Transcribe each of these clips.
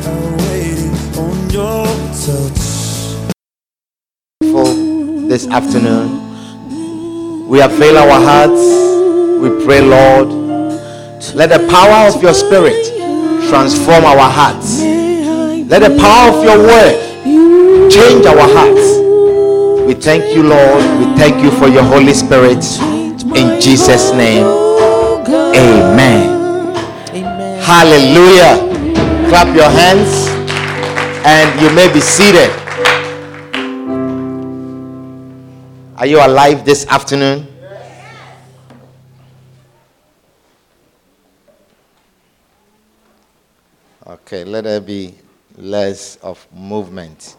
We are waiting on your touch. for this afternoon. We avail our hearts. We pray, Lord, let the power of your spirit transform our hearts. Let the power of your word change our hearts. We thank you, Lord. We thank you for your Holy Spirit. In Jesus' name, amen. Hallelujah. Clap your hands and you may be seated. Are you alive this afternoon? Okay, let there be less of movement.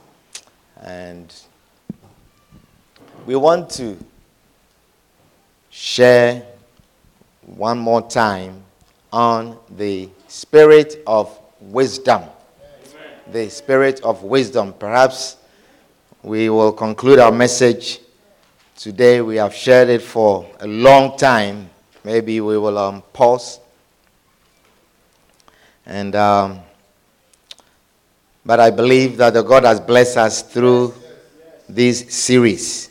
And we want to share one more time on the spirit of wisdom. The spirit of wisdom. Perhaps we will conclude our message today. We have shared it for a long time. Maybe we will um, pause. And um, but I believe that the God has blessed us through this series.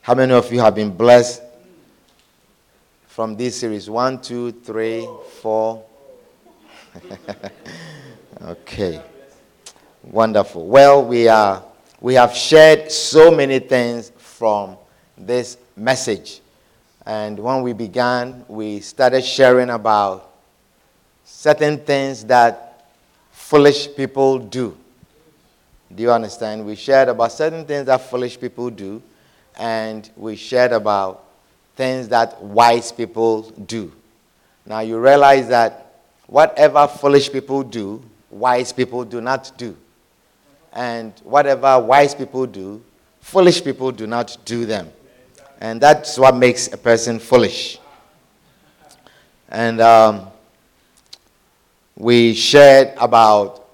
How many of you have been blessed from this series? One, two, three, four. okay. Wonderful. Well, we are we have shared so many things from this message. And when we began, we started sharing about certain things that foolish people do. Do you understand? We shared about certain things that foolish people do, and we shared about things that wise people do. Now you realize that whatever foolish people do, wise people do not do. And whatever wise people do, foolish people do not do them. And that's what makes a person foolish. And um, we shared about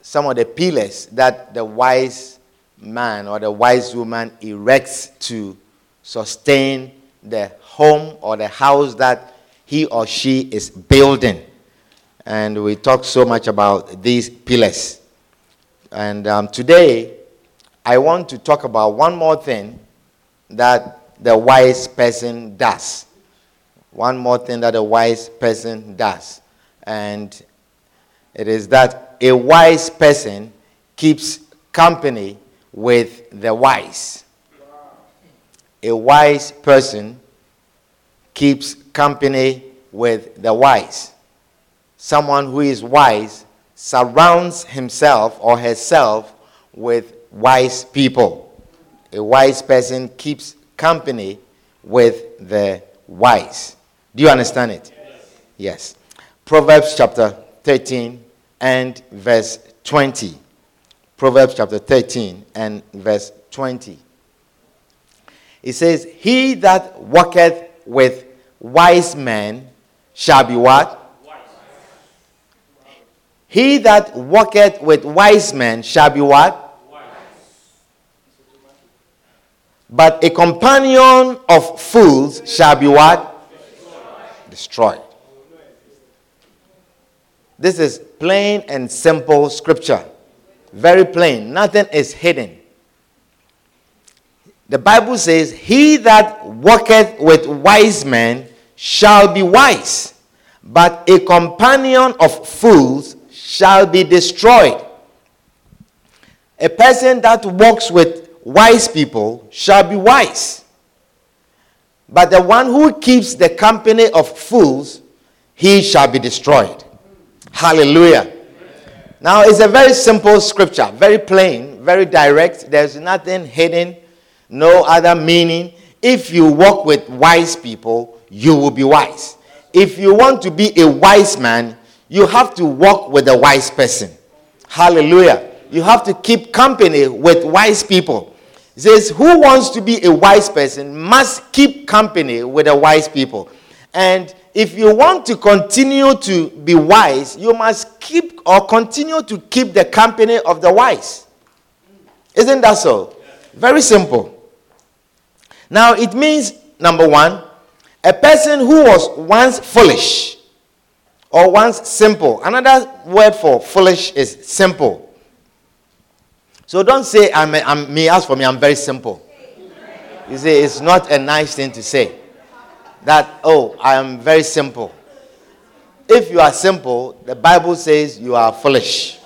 some of the pillars that the wise man or the wise woman erects to sustain the home or the house that he or she is building. And we talked so much about these pillars. And um, today, I want to talk about one more thing that the wise person does. One more thing that a wise person does. And it is that a wise person keeps company with the wise. A wise person keeps company with the wise. Someone who is wise surrounds himself or herself with wise people. A wise person keeps company with the wise. Do you understand it? Yes. Proverbs chapter 13 and verse 20. Proverbs chapter 13 and verse 20. It says, He that walketh with wise men shall be what? He that walketh with wise men shall be what? But a companion of fools shall be what? Destroyed. This is plain and simple scripture. Very plain. Nothing is hidden. The Bible says, He that walketh with wise men shall be wise, but a companion of fools shall be destroyed. A person that walks with wise people shall be wise. But the one who keeps the company of fools, he shall be destroyed. Hallelujah. Now, it's a very simple scripture, very plain, very direct. There's nothing hidden, no other meaning. If you walk with wise people, you will be wise. If you want to be a wise man, you have to walk with a wise person. Hallelujah. You have to keep company with wise people. It says, Who wants to be a wise person must keep company with the wise people. And if you want to continue to be wise, you must keep or continue to keep the company of the wise. Isn't that so? Very simple. Now, it means, number one, a person who was once foolish or once simple. Another word for foolish is simple. So don't say, I'm, I'm me, as for me, I'm very simple. You see, it's not a nice thing to say. That, oh, I am very simple. If you are simple, the Bible says you are foolish.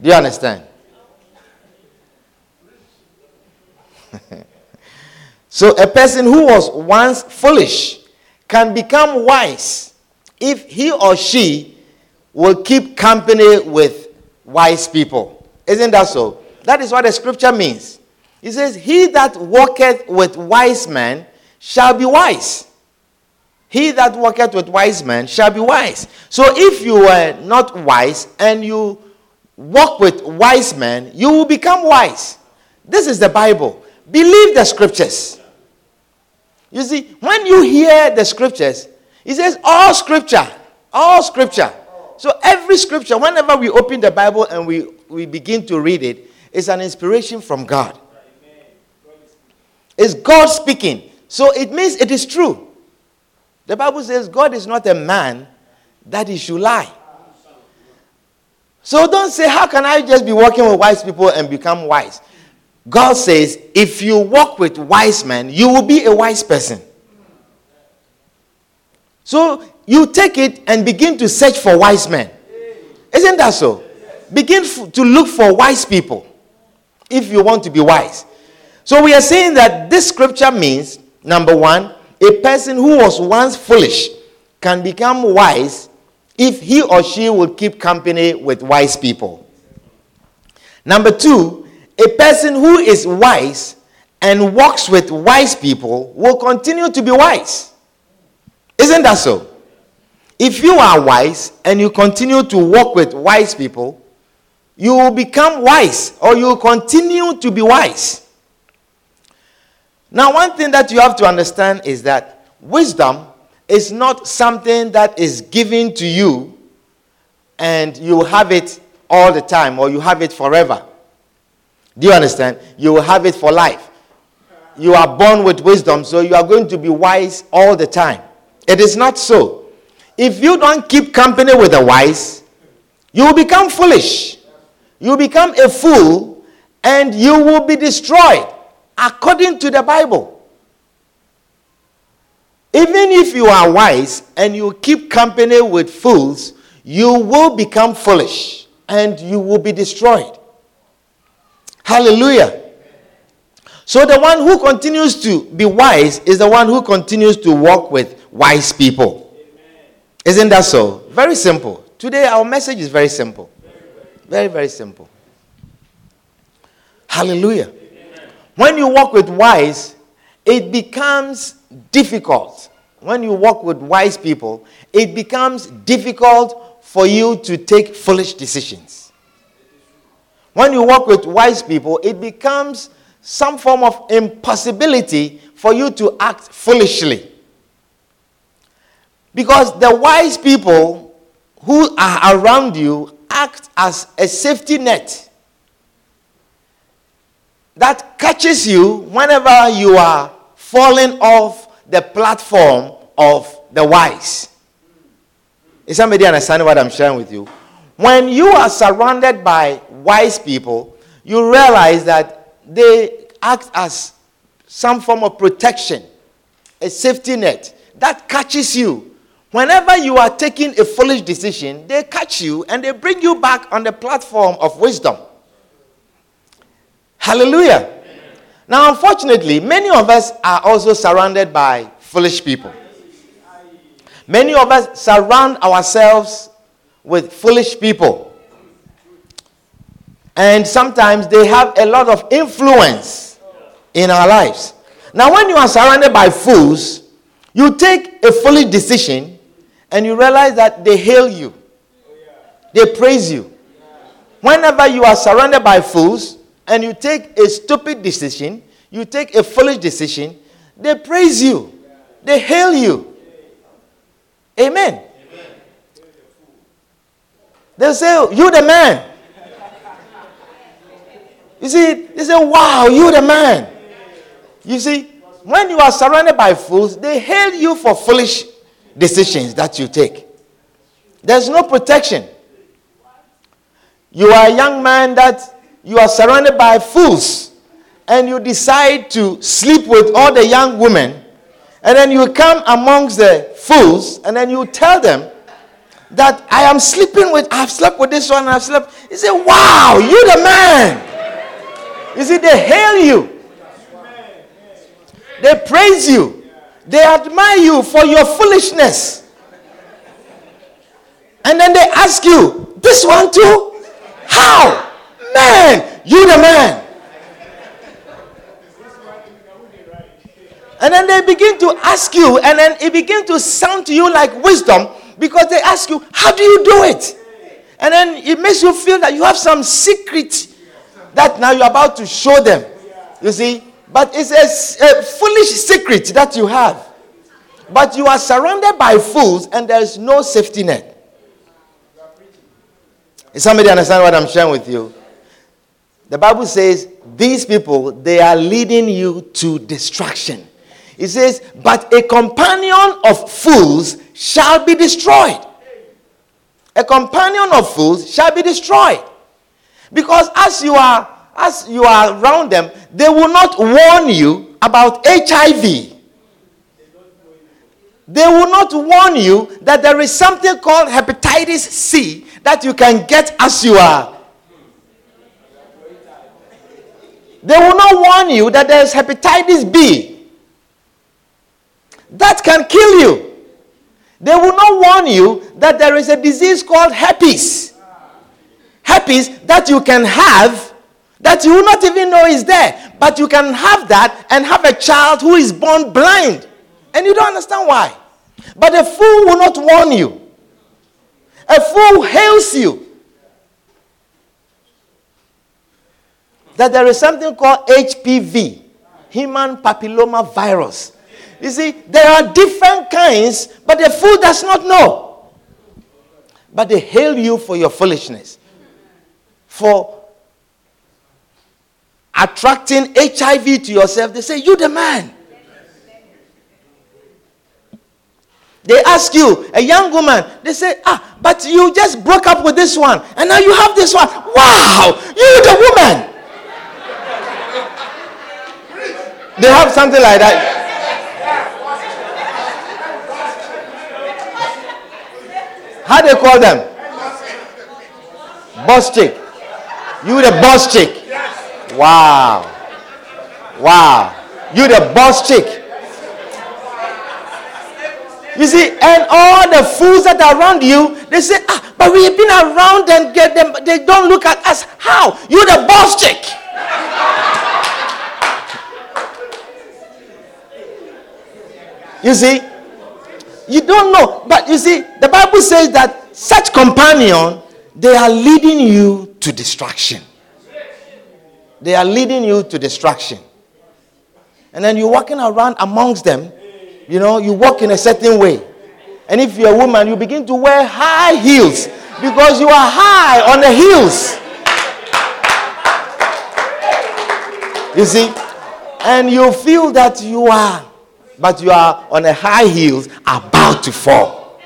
Do you understand? so, a person who was once foolish can become wise if he or she will keep company with wise people. Isn't that so? That is what the scripture means. It says, He that walketh with wise men shall be wise. He that walketh with wise men shall be wise. So if you were not wise and you walk with wise men, you will become wise. This is the Bible. Believe the scriptures. You see, when you hear the scriptures, it says all scripture, all scripture so every scripture, whenever we open the Bible and we, we begin to read it, is an inspiration from God. It's God speaking. So it means it is true. The Bible says God is not a man that he should lie. So don't say, How can I just be walking with wise people and become wise? God says, If you walk with wise men, you will be a wise person. So you take it and begin to search for wise men. Isn't that so? Begin f- to look for wise people if you want to be wise. So we are saying that this scripture means number one, a person who was once foolish can become wise if he or she will keep company with wise people. Number two, a person who is wise and walks with wise people will continue to be wise. Isn't that so? If you are wise and you continue to walk with wise people, you will become wise or you will continue to be wise. Now, one thing that you have to understand is that wisdom is not something that is given to you and you have it all the time or you have it forever. Do you understand? You will have it for life. You are born with wisdom, so you are going to be wise all the time. It is not so. If you don't keep company with the wise, you will become foolish. You become a fool and you will be destroyed according to the Bible. Even if you are wise and you keep company with fools, you will become foolish and you will be destroyed. Hallelujah. So, the one who continues to be wise is the one who continues to walk with wise people. Isn't that so? Very simple. Today, our message is very simple. Very, very simple. Hallelujah. When you walk with wise, it becomes difficult. When you walk with wise people, it becomes difficult for you to take foolish decisions. When you work with wise people, it becomes some form of impossibility for you to act foolishly. Because the wise people who are around you act as a safety net that catches you whenever you are falling off the platform of the wise. Is somebody understanding what I'm sharing with you? When you are surrounded by wise people, you realize that they act as some form of protection, a safety net that catches you Whenever you are taking a foolish decision, they catch you and they bring you back on the platform of wisdom. Hallelujah. Now, unfortunately, many of us are also surrounded by foolish people. Many of us surround ourselves with foolish people. And sometimes they have a lot of influence in our lives. Now, when you are surrounded by fools, you take a foolish decision and you realize that they hail you, they praise you. Whenever you are surrounded by fools and you take a stupid decision, you take a foolish decision, they praise you, they hail you. Amen. They say, You the man. You see, they say, Wow, you're the man. You see, when you are surrounded by fools, they hail you for foolish decisions that you take. There's no protection. You are a young man that you are surrounded by fools, and you decide to sleep with all the young women, and then you come amongst the fools, and then you tell them that I am sleeping with, I've slept with this one, I've slept. You say, Wow, you're the man. You see, they hail you. They praise you. They admire you for your foolishness. And then they ask you, This one too? How? Man, you the man. And then they begin to ask you, and then it begins to sound to you like wisdom because they ask you, How do you do it? And then it makes you feel that you have some secret that now you're about to show them. You see? But it's a, a foolish secret that you have. But you are surrounded by fools and there's no safety net. Is somebody understand what I'm sharing with you? The Bible says these people, they are leading you to destruction. It says, but a companion of fools shall be destroyed. A companion of fools shall be destroyed. Because as you are as you are around them, they will not warn you about HIV. They will not warn you that there is something called hepatitis C that you can get as you are. They will not warn you that there is hepatitis B that can kill you. They will not warn you that there is a disease called herpes. Herpes that you can have that you will not even know is there. But you can have that and have a child who is born blind. And you don't understand why. But a fool will not warn you. A fool hails you. That there is something called HPV, human papilloma virus. You see, there are different kinds, but the fool does not know. But they hail you for your foolishness, for attracting HIV to yourself, they say, You the man. They ask you, a young woman, they say, Ah, but you just broke up with this one, and now you have this one. Wow, you the woman. they have something like that. How do they call them? Boss. You the boss chick. Wow. Wow. You the boss chick. You see, and all the fools that are around you, they say, ah, but we've been around and get them, they don't look at us. How? You the boss chick. you see, you don't know, but you see, the Bible says that such companion, they are leading you to destruction. They are leading you to destruction. And then you're walking around amongst them. You know, you walk in a certain way. And if you're a woman, you begin to wear high heels because you are high on the heels. You see? And you feel that you are, but you are on a high heels about to fall.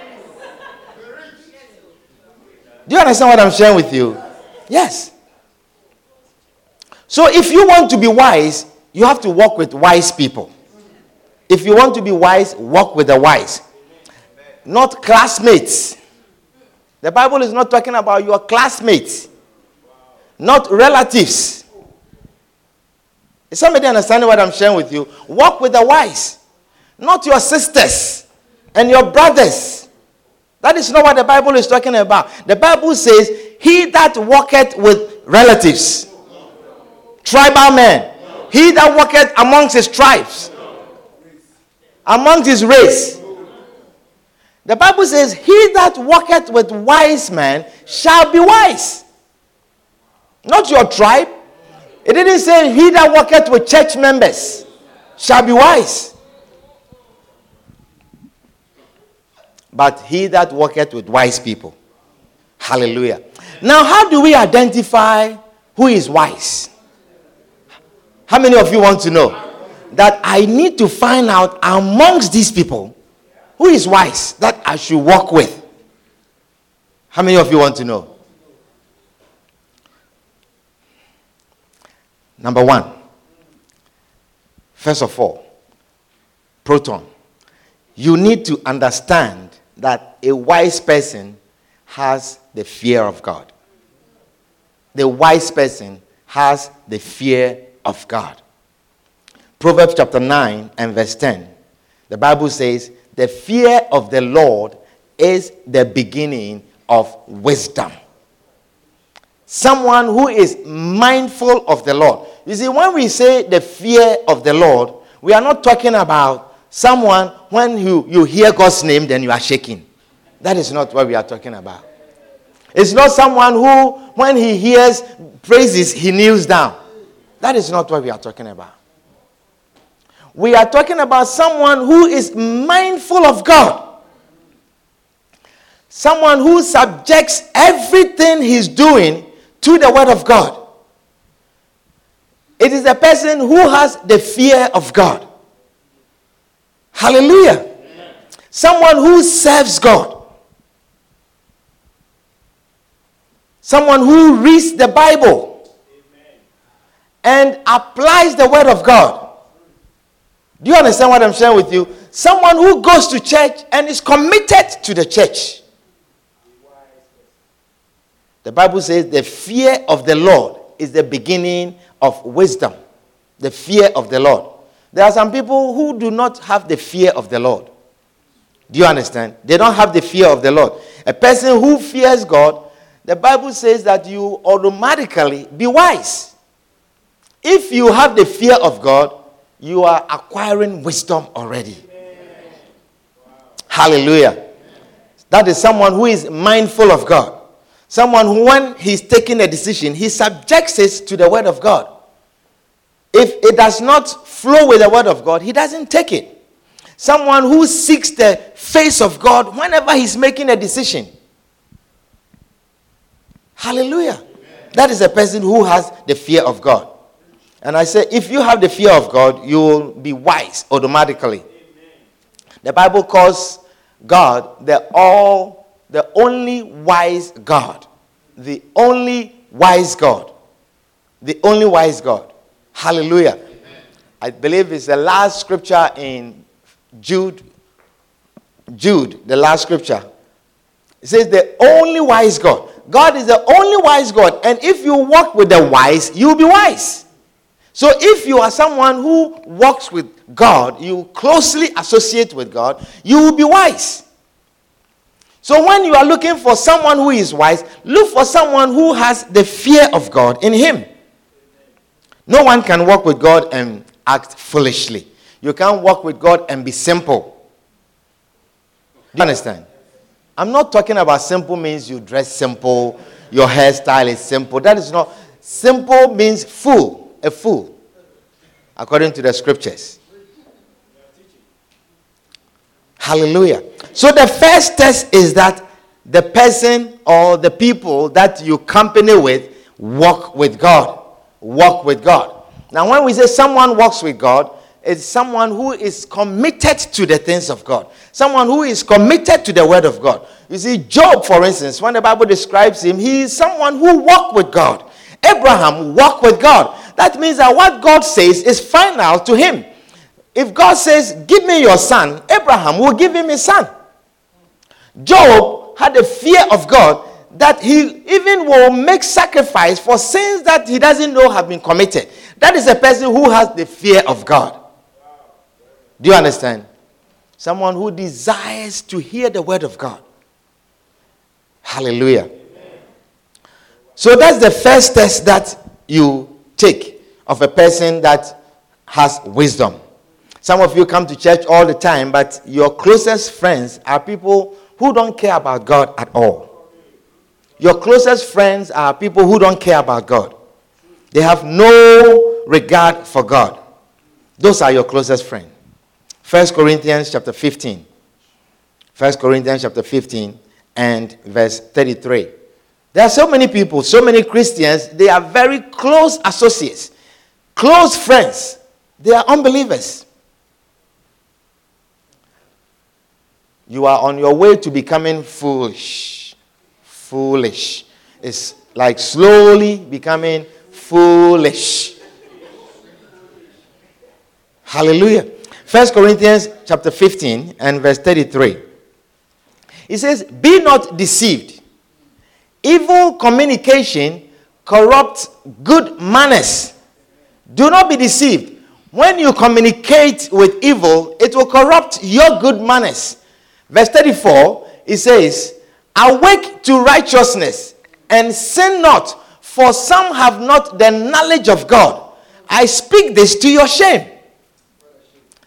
Do you understand what I'm sharing with you? Yes. So if you want to be wise, you have to walk with wise people. If you want to be wise, walk with the wise, not classmates. The Bible is not talking about your classmates, not relatives. Is somebody understanding what I'm sharing with you? Walk with the wise, not your sisters and your brothers. That is not what the Bible is talking about. The Bible says, He that walketh with relatives tribal men, He that walketh amongst his tribes, amongst his race. The Bible says, He that walketh with wise men shall be wise. Not your tribe. It didn't say, He that walketh with church members shall be wise. But he that walketh with wise people. Hallelujah. Now, how do we identify who is wise? How many of you want to know? That I need to find out amongst these people who is wise that I should walk with. How many of you want to know? Number one, first of all, proton. You need to understand that a wise person has the fear of God. The wise person has the fear of God. Proverbs chapter 9 and verse 10. The Bible says, The fear of the Lord is the beginning of wisdom. Someone who is mindful of the Lord. You see, when we say the fear of the Lord, we are not talking about someone when you, you hear God's name, then you are shaking. That is not what we are talking about. It's not someone who, when he hears praises, he kneels down. That is not what we are talking about. We are talking about someone who is mindful of God. Someone who subjects everything he's doing to the Word of God. It is a person who has the fear of God. Hallelujah. Someone who serves God. Someone who reads the Bible and applies the Word of God. Do you understand what I'm sharing with you? Someone who goes to church and is committed to the church. The Bible says the fear of the Lord is the beginning of wisdom. The fear of the Lord. There are some people who do not have the fear of the Lord. Do you understand? They don't have the fear of the Lord. A person who fears God the Bible says that you automatically be wise. If you have the fear of God, you are acquiring wisdom already. Hallelujah. That is someone who is mindful of God. Someone who, when he's taking a decision, he subjects it to the word of God. If it does not flow with the word of God, he doesn't take it. Someone who seeks the face of God whenever he's making a decision. Hallelujah. That is a person who has the fear of God. And I say, if you have the fear of God, you will be wise automatically. The Bible calls God the all, the only wise God. The only wise God. The only wise God. Hallelujah. I believe it's the last scripture in Jude. Jude, the last scripture. It says, the only wise God. God is the only wise God. And if you walk with the wise, you'll be wise. So if you are someone who walks with God, you closely associate with God, you will be wise. So when you are looking for someone who is wise, look for someone who has the fear of God in him. No one can walk with God and act foolishly. You can't walk with God and be simple. Do you understand? I'm not talking about simple means you dress simple, your hairstyle is simple. That is not. Simple means fool, a fool, according to the scriptures. Hallelujah. So the first test is that the person or the people that you company with walk with God. Walk with God. Now, when we say someone walks with God, is someone who is committed to the things of God, someone who is committed to the word of God. You see, Job, for instance, when the Bible describes him, he is someone who walked with God. Abraham walked with God. That means that what God says is final to him. If God says, Give me your son, Abraham will give him his son. Job had a fear of God that he even will make sacrifice for sins that he doesn't know have been committed. That is a person who has the fear of God. Do you understand? Someone who desires to hear the word of God. Hallelujah. So that's the first test that you take of a person that has wisdom. Some of you come to church all the time, but your closest friends are people who don't care about God at all. Your closest friends are people who don't care about God. They have no regard for God. Those are your closest friends. 1 Corinthians chapter 15. 1 Corinthians chapter 15 and verse 33. There are so many people, so many Christians, they are very close associates, close friends. They are unbelievers. You are on your way to becoming foolish. Foolish. It's like slowly becoming foolish. Hallelujah. First Corinthians chapter 15 and verse 33. It says, Be not deceived. Evil communication corrupts good manners. Do not be deceived. When you communicate with evil, it will corrupt your good manners. Verse 34, it says, Awake to righteousness and sin not, for some have not the knowledge of God. I speak this to your shame.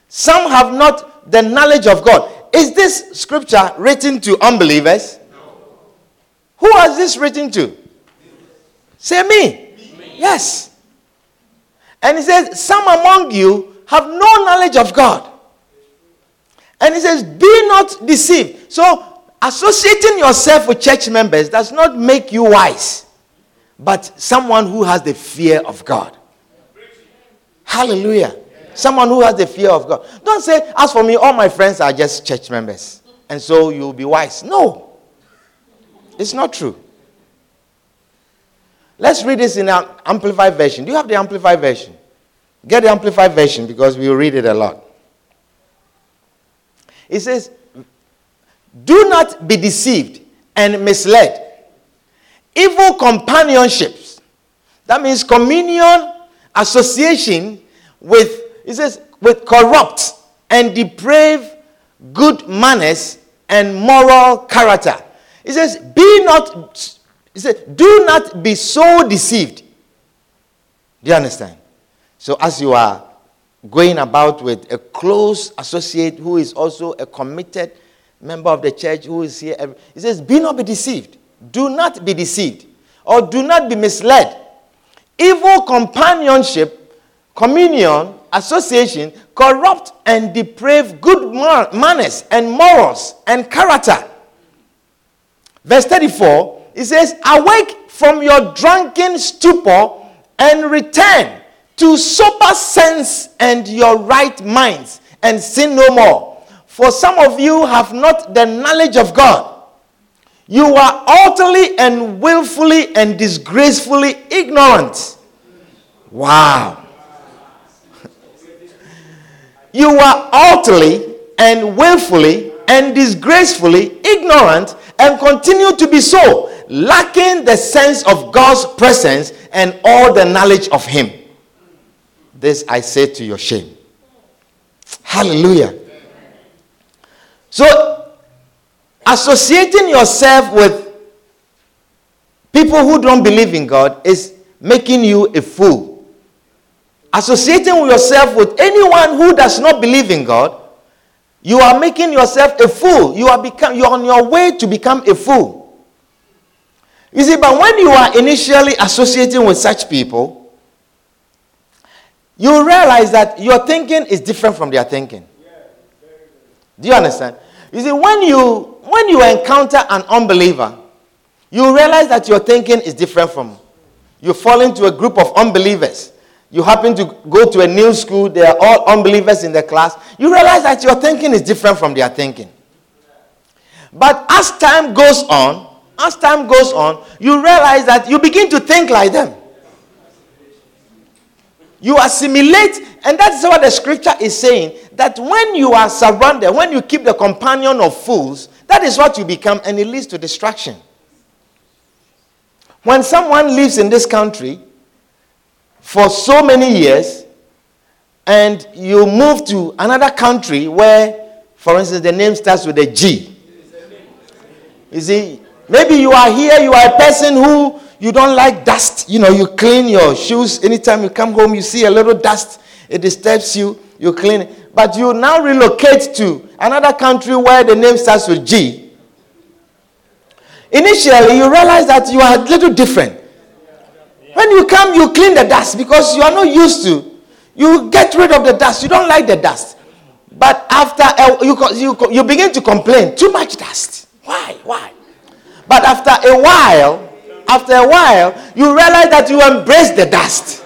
Some have not the knowledge of God. Is this scripture written to unbelievers? No. Who has this written to? Say me. me. Yes. And he says, Some among you have no knowledge of God. And he says, Be not deceived. So, associating yourself with church members does not make you wise, but someone who has the fear of God. Hallelujah. Someone who has the fear of God. Don't say, As for me, all my friends are just church members. And so you'll be wise. No. It's not true. Let's read this in an amplified version. Do you have the amplified version? Get the amplified version because we'll read it a lot. It says, Do not be deceived and misled. Evil companionships, that means communion, association with, it says, with corrupt and depraved good manners and moral character. He says, Be not, it says, Do not be so deceived. Do you understand? So, as you are going about with a close associate who is also a committed member of the church who is here. He says, Be not be deceived. Do not be deceived. Or do not be misled. Evil companionship, communion, association corrupt and deprave good manners and morals and character. Verse 34, it says, Awake from your drunken stupor and return to sober sense and your right minds, and sin no more. For some of you have not the knowledge of God. You are utterly and willfully and disgracefully ignorant. Wow. You are utterly and willfully and disgracefully ignorant and continue to be so, lacking the sense of God's presence and all the knowledge of Him. This I say to your shame. Hallelujah. So, associating yourself with people who don't believe in God is making you a fool. Associating yourself with anyone who does not believe in God, you are making yourself a fool. You are become you are on your way to become a fool. You see, but when you are initially associating with such people, you realize that your thinking is different from their thinking. Do you understand? You see, when you when you encounter an unbeliever, you realize that your thinking is different from you fall into a group of unbelievers. You happen to go to a new school, they are all unbelievers in the class. You realize that your thinking is different from their thinking. But as time goes on, as time goes on, you realize that you begin to think like them. You assimilate, and that's what the scripture is saying that when you are surrounded, when you keep the companion of fools, that is what you become, and it leads to destruction. When someone lives in this country for so many years, and you move to another country where, for instance, the name starts with a G. You see, maybe you are here, you are a person who you don't like dust. You know, you clean your shoes. Anytime you come home, you see a little dust. It disturbs you. you clean it. But you now relocate to another country where the name starts with G. Initially, you realize that you are a little different. When you come, you clean the dust because you are not used to. You get rid of the dust. You don't like the dust. But after a, you, you, you begin to complain, too much dust. Why? Why? But after a while, after a while, you realize that you embrace the dust.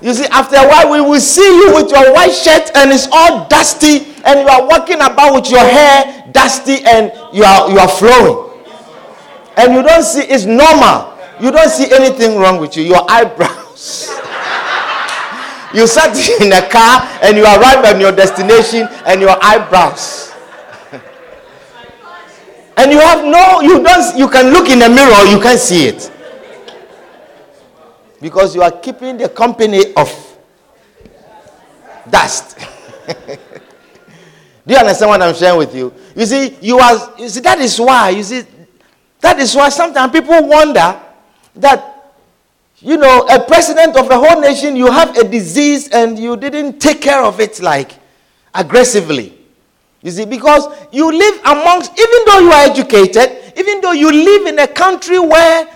You see, after a while, we will see you with your white shirt and it's all dusty, and you are walking about with your hair dusty and you are, you are flowing. And you don't see, it's normal. You don't see anything wrong with you. Your eyebrows. you sat in a car and you arrive at your destination and your eyebrows. and you have no, you don't, you can look in the mirror, you can't see it because you are keeping the company of dust. Do you understand what I'm sharing with you? You see, you are you see that is why you see that is why sometimes people wonder that you know a president of a whole nation you have a disease and you didn't take care of it like aggressively. You see, because you live amongst, even though you are educated, even though you live in a country where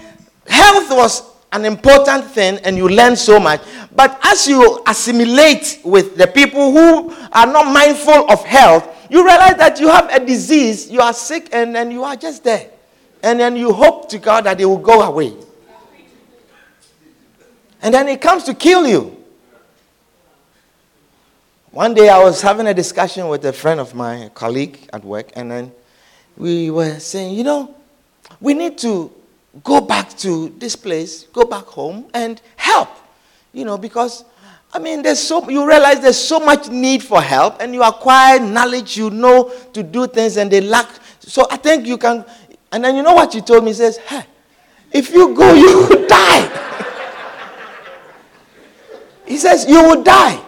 health was an important thing and you learn so much. But as you assimilate with the people who are not mindful of health, you realize that you have a disease, you are sick, and then you are just there. And then you hope to God that it will go away. And then it comes to kill you. One day I was having a discussion with a friend of mine, a colleague at work, and then we were saying, you know, we need to go back to this place, go back home and help. You know, because I mean, there's so you realize there's so much need for help, and you acquire knowledge, you know to do things, and they lack. So I think you can. And then you know what you told me? He says, "Hey, if you go, you will die." He says, "You will die."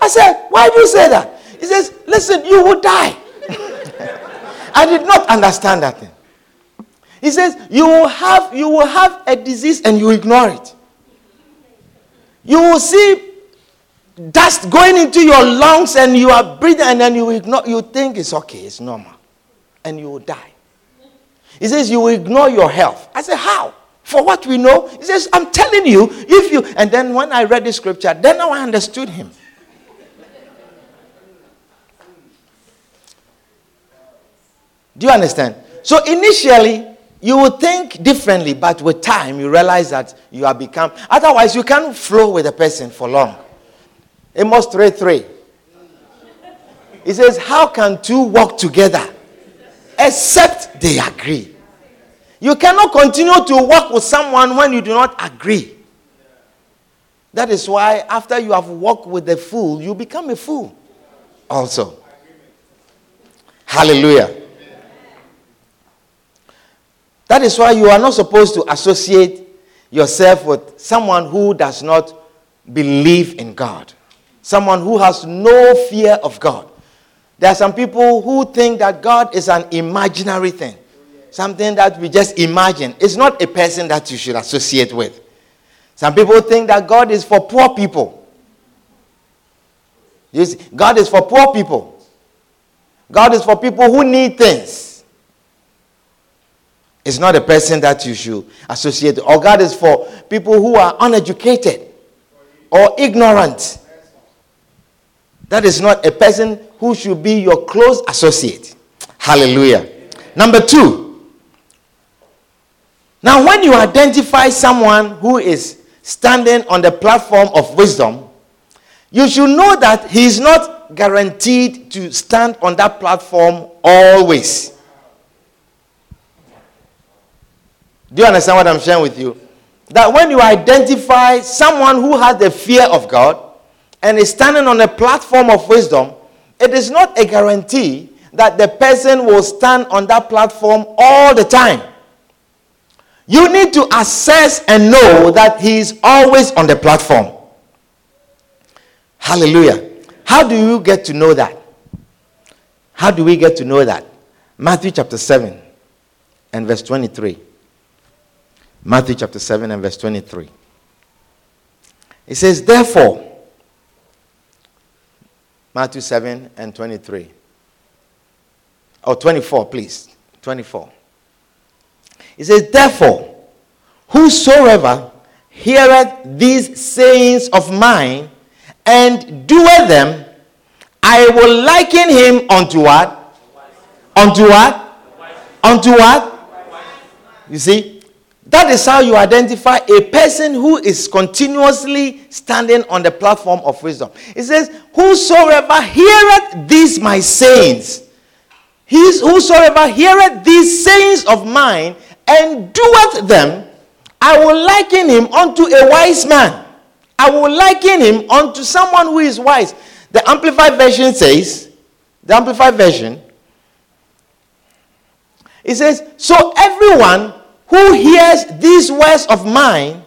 I said, "Why do you say that?" He says, "Listen, you will die." I did not understand that thing. He says, you will have, you will have a disease and you ignore it. You will see dust going into your lungs and you are breathing and then you ignore, you think it's okay, it's normal. And you will die. He says, you will ignore your health. I said, how? For what we know? He says, I'm telling you, if you, and then when I read the scripture, then I understood him. Do you understand? So initially, you will think differently, but with time, you realize that you have become. Otherwise, you can't flow with a person for long. Amos 3 3. It says, How can two walk together except they agree? You cannot continue to work with someone when you do not agree. That is why, after you have walked with the fool, you become a fool also. Hallelujah. That is why you are not supposed to associate yourself with someone who does not believe in God, someone who has no fear of God. There are some people who think that God is an imaginary thing, something that we just imagine. It's not a person that you should associate with. Some people think that God is for poor people. See, God is for poor people. God is for people who need things. It's not a person that you should associate. Or God is for people who are uneducated or ignorant. That is not a person who should be your close associate. Hallelujah. Number two. Now, when you identify someone who is standing on the platform of wisdom, you should know that he is not guaranteed to stand on that platform always. Do you understand what I'm sharing with you? That when you identify someone who has the fear of God and is standing on a platform of wisdom, it is not a guarantee that the person will stand on that platform all the time. You need to assess and know that he is always on the platform. Hallelujah. How do you get to know that? How do we get to know that? Matthew chapter 7 and verse 23. Matthew chapter 7 and verse 23. It says, Therefore, Matthew 7 and 23. Or 24, please. 24. It says, Therefore, whosoever heareth these sayings of mine and doeth them, I will liken him unto what? Unto what? Unto what? You see? That is how you identify a person who is continuously standing on the platform of wisdom. It says, Whosoever heareth these my sayings, his, whosoever heareth these sayings of mine and doeth them, I will liken him unto a wise man. I will liken him unto someone who is wise. The Amplified Version says, the Amplified Version, it says, So everyone who hears these words of mine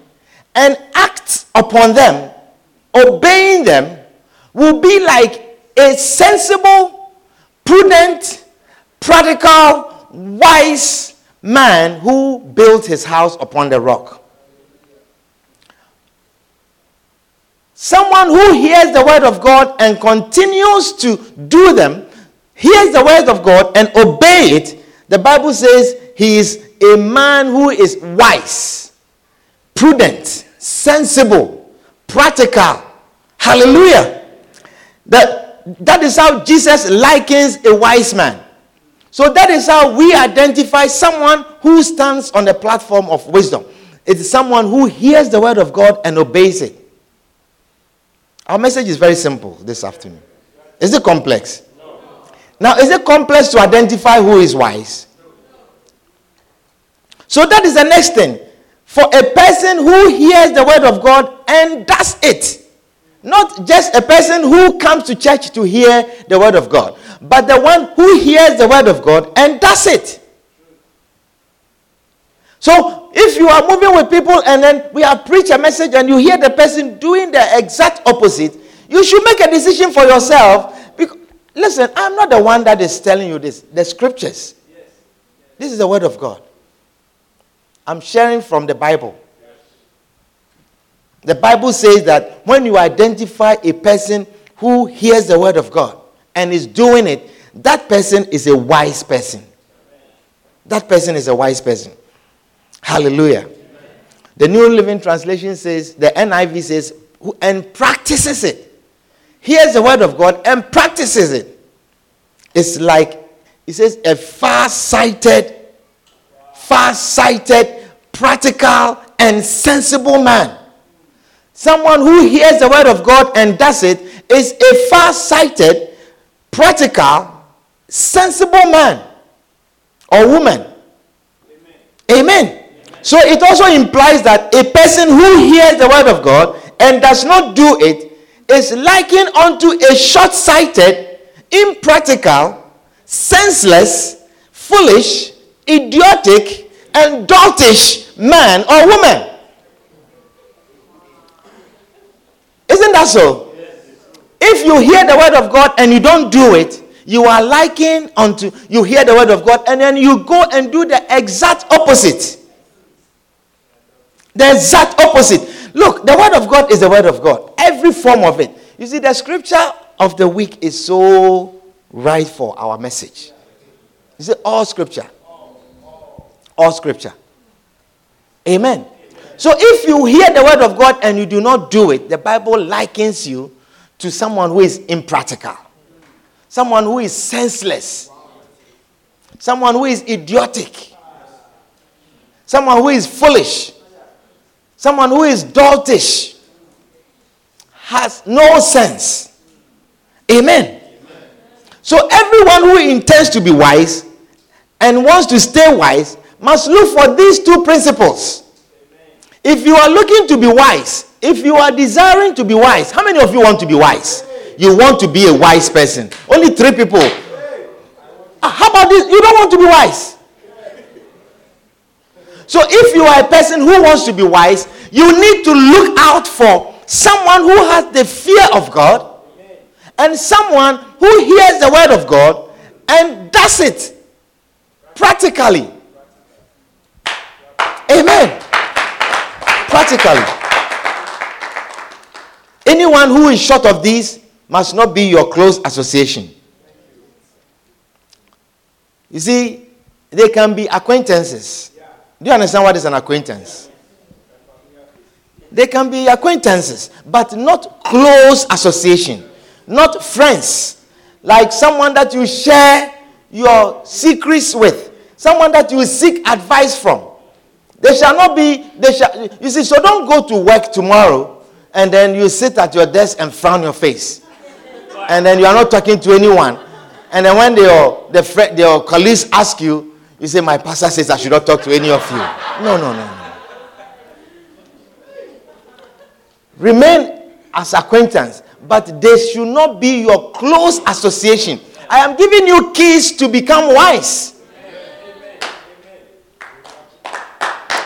and acts upon them, obeying them, will be like a sensible, prudent, practical, wise man who built his house upon the rock. Someone who hears the word of God and continues to do them, hears the word of God and obey it, the Bible says he is a man who is wise, prudent, sensible, practical. Hallelujah. That, that is how Jesus likens a wise man. So that is how we identify someone who stands on the platform of wisdom. It is someone who hears the word of God and obeys it. Our message is very simple this afternoon. Is it complex? No. Now, is it complex to identify who is wise? So that is the next thing. For a person who hears the word of God and does it. Not just a person who comes to church to hear the word of God, but the one who hears the word of God and does it. So if you are moving with people and then we have preached a message and you hear the person doing the exact opposite, you should make a decision for yourself. Because, listen, I'm not the one that is telling you this. The scriptures. This is the word of God. I'm sharing from the Bible. The Bible says that when you identify a person who hears the word of God and is doing it, that person is a wise person. That person is a wise person. Hallelujah. The New Living Translation says, the NIV says, and practices it. Hears the word of God and practices it. It's like, it says, a far sighted, far sighted, practical, and sensible man. Someone who hears the word of God and does it is a far sighted, practical, sensible man or woman. Amen. Amen. So it also implies that a person who hears the word of God and does not do it is likened unto a short sighted, impractical, senseless, foolish, idiotic, and doltish man or woman. Isn't that so? If you hear the word of God and you don't do it, you are likened unto you hear the word of God and then you go and do the exact opposite. The exact opposite. Look, the word of God is the word of God. Every form of it. You see, the scripture of the week is so right for our message. You see, all scripture. All scripture. Amen. So if you hear the word of God and you do not do it, the Bible likens you to someone who is impractical, someone who is senseless, someone who is idiotic, someone who is foolish, someone who is doltish, has no sense. Amen. So everyone who intends to be wise and wants to stay wise must look for these two principles. If you are looking to be wise, if you are desiring to be wise, how many of you want to be wise? You want to be a wise person. Only three people. Ah, how about this? You don't want to be wise. So if you are a person who wants to be wise, you need to look out for someone who has the fear of God and someone who hears the word of God and does it practically. Amen. Practically. Anyone who is short of these must not be your close association. You see, they can be acquaintances. Do you understand what is an acquaintance? They can be acquaintances, but not close association, not friends. Like someone that you share your secrets with, someone that you seek advice from. They shall not be, they shall, you see, so don't go to work tomorrow and then you sit at your desk and frown your face. And then you are not talking to anyone. And then when your, the friend, your colleagues ask you, you say, My pastor says I should not talk to any of you. No, no, no, no. Remain as acquaintance, but they should not be your close association. I am giving you keys to become wise.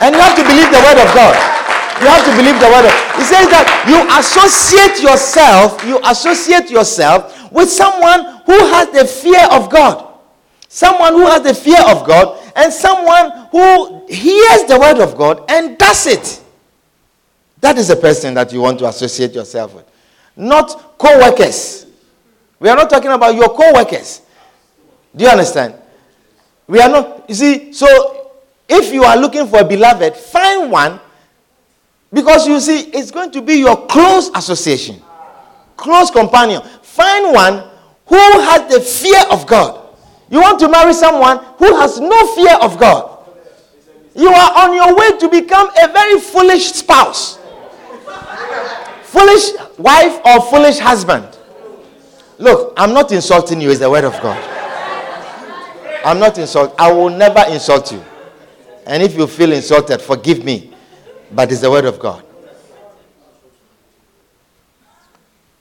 And you have to believe the word of God. You have to believe the word of It says that you associate yourself, you associate yourself with someone who has the fear of God. Someone who has the fear of God and someone who hears the word of God and does it. That is the person that you want to associate yourself with. Not co workers. We are not talking about your co workers. Do you understand? We are not, you see, so if you are looking for a beloved, find one because you see, it's going to be your close association, close companion. Find one who has the fear of God. You want to marry someone who has no fear of God. You are on your way to become a very foolish spouse foolish wife or foolish husband. Look, I'm not insulting you, it's the word of God. I'm not insulting. I will never insult you. And if you feel insulted, forgive me. But it's the word of God.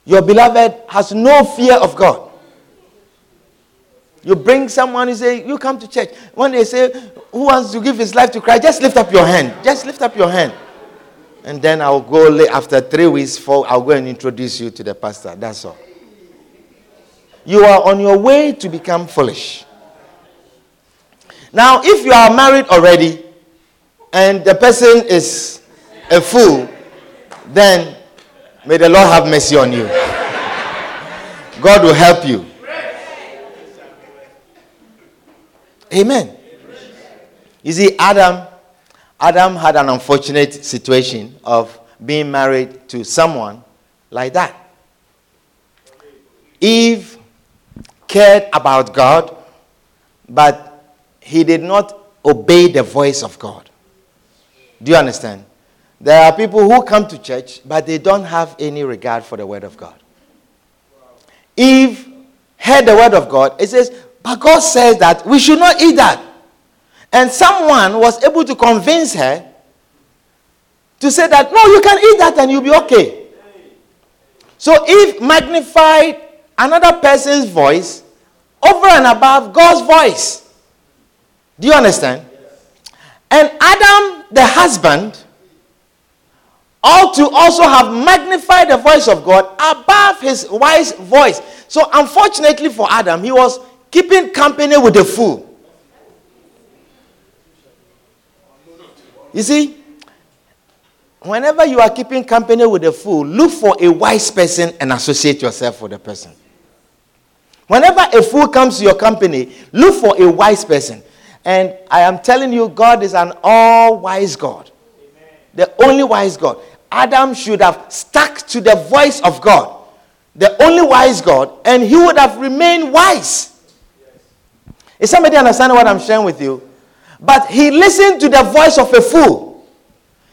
Your beloved has no fear of God. You bring someone, you say, You come to church. When they say, Who wants to give his life to Christ? Just lift up your hand. Just lift up your hand. And then I'll go after three weeks, four, I'll go and introduce you to the pastor. That's all. You are on your way to become foolish. Now, if you are married already and the person is a fool, then may the Lord have mercy on you. God will help you. Amen. You see, Adam Adam had an unfortunate situation of being married to someone like that. Eve cared about God, but he did not obey the voice of God. Do you understand? There are people who come to church, but they don't have any regard for the word of God. Eve heard the word of God. It says, but God says that we should not eat that. And someone was able to convince her to say that, no, you can eat that and you'll be okay. So Eve magnified another person's voice over and above God's voice. Do you understand? And Adam, the husband, ought to also have magnified the voice of God above his wife's voice. So, unfortunately for Adam, he was keeping company with the fool. You see, whenever you are keeping company with a fool, look for a wise person and associate yourself with the person. Whenever a fool comes to your company, look for a wise person. And I am telling you, God is an all wise God. The only wise God. Adam should have stuck to the voice of God, the only wise God, and he would have remained wise. Is somebody understanding what I'm sharing with you? But he listened to the voice of a fool.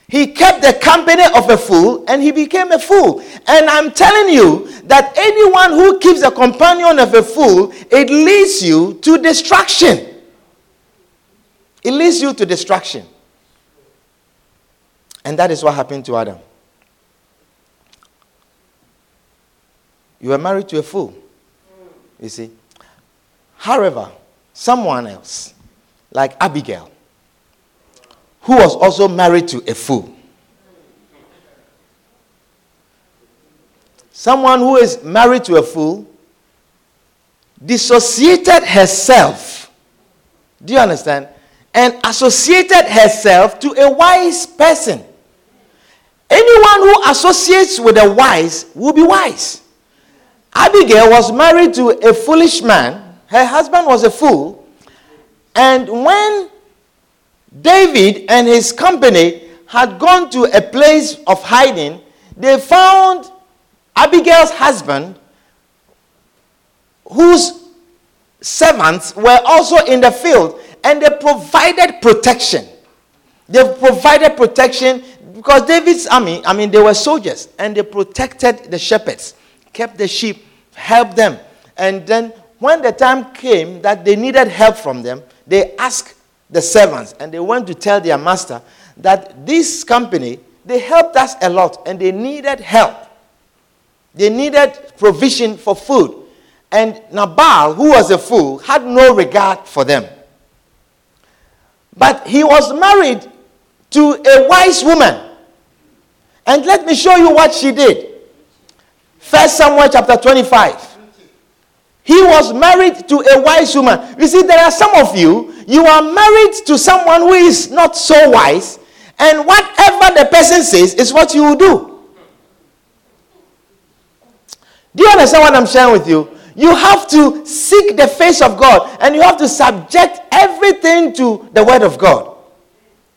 He kept the company of a fool and he became a fool. And I'm telling you that anyone who keeps a companion of a fool, it leads you to destruction. It leads you to destruction. And that is what happened to Adam. You were married to a fool. You see. However, someone else like Abigail, who was also married to a fool. Someone who is married to a fool dissociated herself. Do you understand? And associated herself to a wise person. Anyone who associates with the wise will be wise. Abigail was married to a foolish man. Her husband was a fool. And when David and his company had gone to a place of hiding, they found Abigail's husband, whose servants were also in the field, and they provided protection. They provided protection because David's army, I mean, they were soldiers, and they protected the shepherds, kept the sheep, helped them. And then when the time came that they needed help from them, they asked the servants, and they went to tell their master that this company, they helped us a lot, and they needed help. They needed provision for food. And Nabal, who was a fool, had no regard for them. But he was married to a wise woman. And let me show you what she did. First Samuel chapter 25. He was married to a wise woman. You see, there are some of you, you are married to someone who is not so wise, and whatever the person says is what you will do. Do you understand what I'm sharing with you? You have to seek the face of God and you have to subject everything to the word of God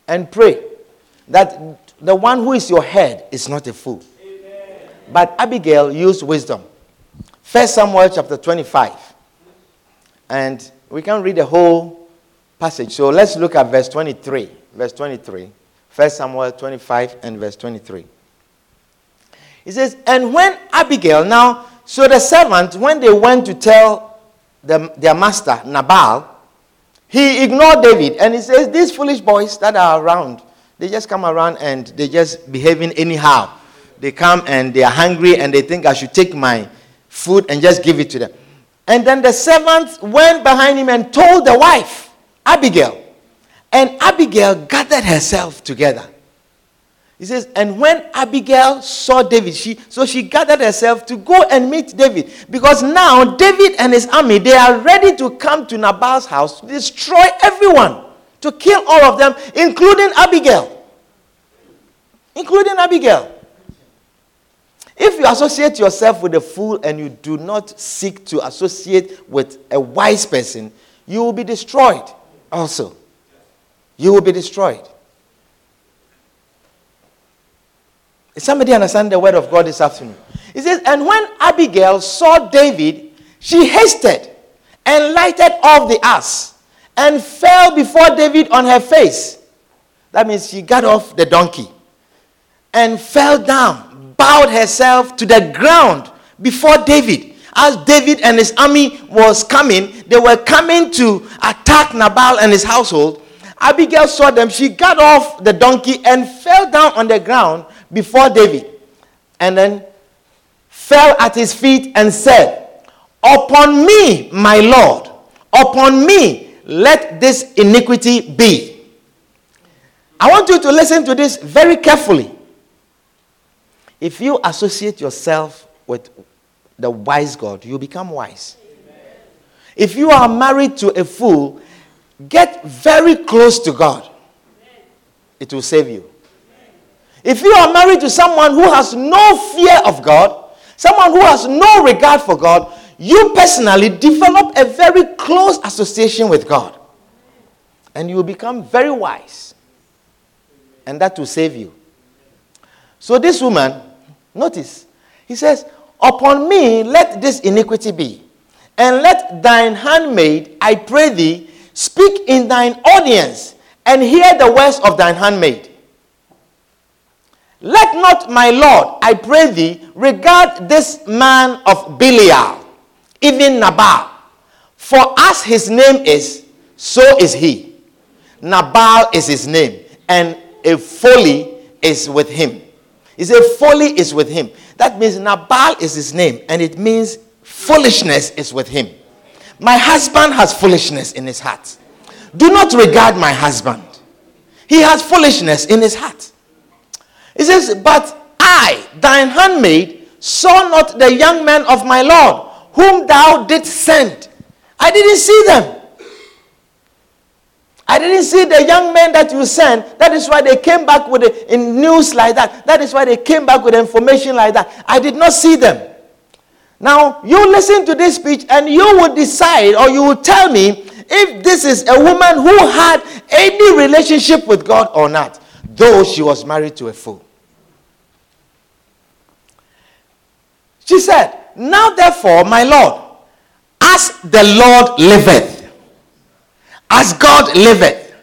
and pray that the one who is your head is not a fool. Amen. But Abigail used wisdom. First Samuel chapter 25. And we can read the whole passage. So let's look at verse 23. Verse 23. First Samuel 25 and verse 23. He says, And when Abigail, now so the servant, when they went to tell them, their master, Nabal, he ignored David and he says, These foolish boys that are around, they just come around and they just behaving anyhow. They come and they are hungry and they think I should take my food and just give it to them. And then the servant went behind him and told the wife, Abigail. And Abigail gathered herself together he says, and when Abigail saw David, she so she gathered herself to go and meet David. Because now David and his army, they are ready to come to Nabal's house to destroy everyone, to kill all of them, including Abigail. Including Abigail. If you associate yourself with a fool and you do not seek to associate with a wise person, you will be destroyed also. You will be destroyed. Is somebody understand the word of God this afternoon? He says, And when Abigail saw David, she hasted and lighted off the ass and fell before David on her face. That means she got off the donkey and fell down, bowed herself to the ground before David. As David and his army was coming, they were coming to attack Nabal and his household. Abigail saw them. She got off the donkey and fell down on the ground before David and then fell at his feet and said, Upon me, my Lord, upon me, let this iniquity be. I want you to listen to this very carefully. If you associate yourself with the wise God, you become wise. Amen. If you are married to a fool, get very close to God. It will save you. If you are married to someone who has no fear of God, someone who has no regard for God, you personally develop a very close association with God. And you will become very wise. And that will save you. So, this woman, notice, he says, Upon me let this iniquity be, and let thine handmaid, I pray thee, speak in thine audience, and hear the words of thine handmaid. Let not my Lord, I pray thee, regard this man of Belial, even Nabal. For as his name is, so is he. Nabal is his name, and a folly is with him. He said, Folly is with him. That means Nabal is his name, and it means foolishness is with him. My husband has foolishness in his heart. Do not regard my husband. He has foolishness in his heart. He says, But I, thine handmaid, saw not the young men of my Lord, whom thou didst send. I didn't see them. I didn't see the young men that you sent. That is why they came back with the, in news like that. That is why they came back with information like that. I did not see them. Now, you listen to this speech and you will decide or you will tell me if this is a woman who had any relationship with God or not, though she was married to a fool. She said, Now therefore, my Lord, as the Lord liveth, as God liveth.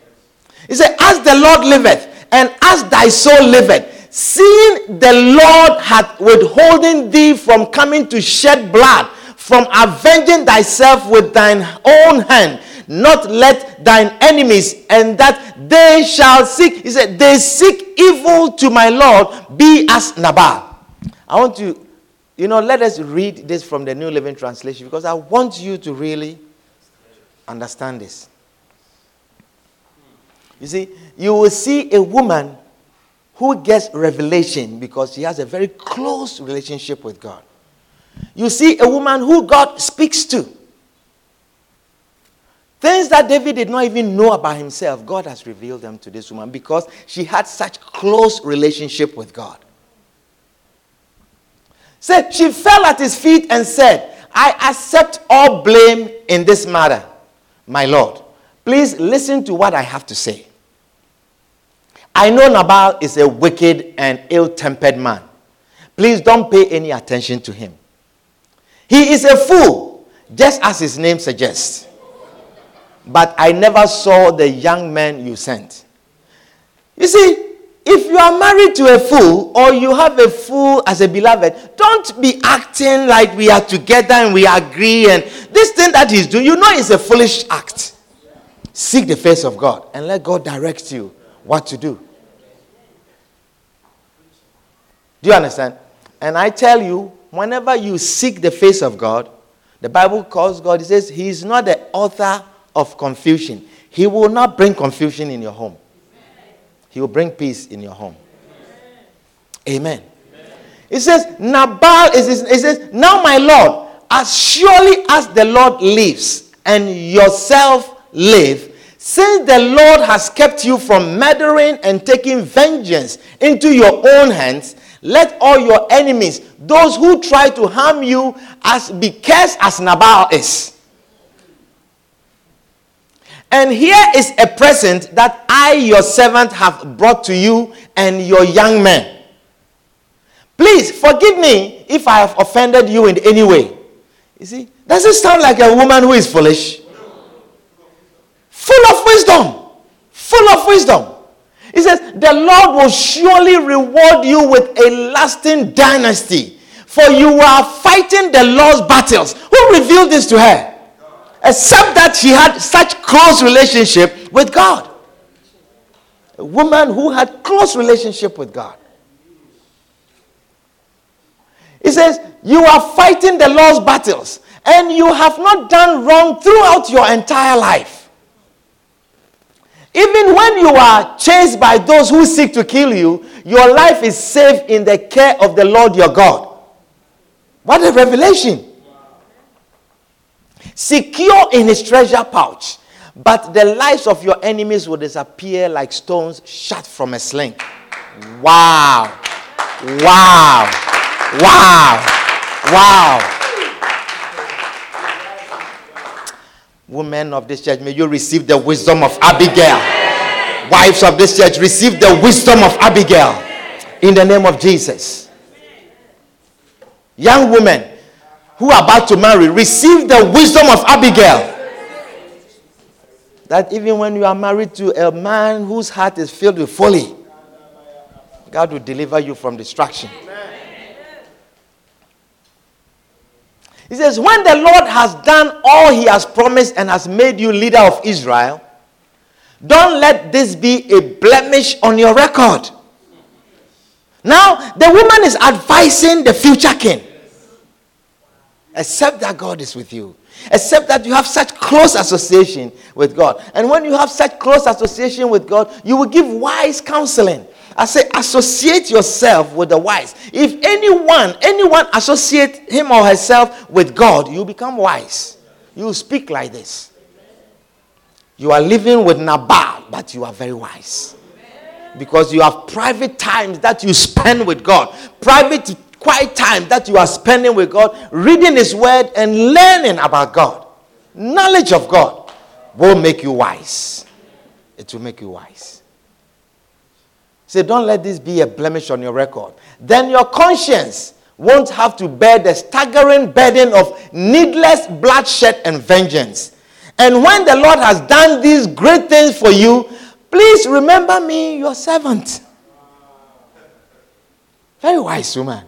He said, As the Lord liveth, and as thy soul liveth, seeing the Lord hath withholding thee from coming to shed blood, from avenging thyself with thine own hand, not let thine enemies, and that they shall seek. He said, They seek evil to my Lord, be as Nabal. I want to you know, let us read this from the New Living Translation because I want you to really understand this. You see, you will see a woman who gets revelation because she has a very close relationship with God. You see a woman who God speaks to. Things that David did not even know about himself, God has revealed them to this woman because she had such close relationship with God. Said she fell at his feet and said, I accept all blame in this matter, my Lord. Please listen to what I have to say. I know Nabal is a wicked and ill tempered man. Please don't pay any attention to him. He is a fool, just as his name suggests. But I never saw the young man you sent. You see, if you are married to a fool or you have a fool as a beloved, don't be acting like we are together and we agree. And this thing that he's doing, you know, is a foolish act. Seek the face of God and let God direct you what to do. Do you understand? And I tell you, whenever you seek the face of God, the Bible calls God, it says, He is not the author of confusion. He will not bring confusion in your home. He will bring peace in your home. Amen. Amen. It says, Nabal is, it says, Now my Lord, as surely as the Lord lives and yourself live, since the Lord has kept you from murdering and taking vengeance into your own hands, let all your enemies, those who try to harm you, as be cursed as Nabal is. And here is a present that I, your servant, have brought to you and your young men. Please forgive me if I have offended you in any way. You see, does it sound like a woman who is foolish? Full of wisdom. Full of wisdom. He says, The Lord will surely reward you with a lasting dynasty, for you are fighting the Lord's battles. Who revealed this to her? except that she had such close relationship with God. A woman who had close relationship with God. He says, You are fighting the Lord's battles, and you have not done wrong throughout your entire life. Even when you are chased by those who seek to kill you, your life is safe in the care of the Lord your God. What a revelation! secure in his treasure pouch. But the lives of your enemies will disappear like stones shot from a sling. Wow. Wow. Wow. Wow. Women of this church, may you receive the wisdom of Abigail. Wives of this church, receive the wisdom of Abigail in the name of Jesus. Young women, who are about to marry receive the wisdom of Abigail. That even when you are married to a man whose heart is filled with folly, God will deliver you from destruction. He says, When the Lord has done all he has promised and has made you leader of Israel, don't let this be a blemish on your record. Now, the woman is advising the future king. Except that God is with you. Except that you have such close association with God. And when you have such close association with God, you will give wise counseling. I say, associate yourself with the wise. If anyone, anyone associate him or herself with God, you become wise. You speak like this. You are living with Nabal, but you are very wise. Because you have private times that you spend with God, private quiet time that you are spending with God, reading His Word and learning about God, knowledge of God will make you wise. It will make you wise. Say, don't let this be a blemish on your record. Then your conscience won't have to bear the staggering burden of needless bloodshed and vengeance. And when the Lord has done these great things for you, please remember me, your servant. Very wise woman.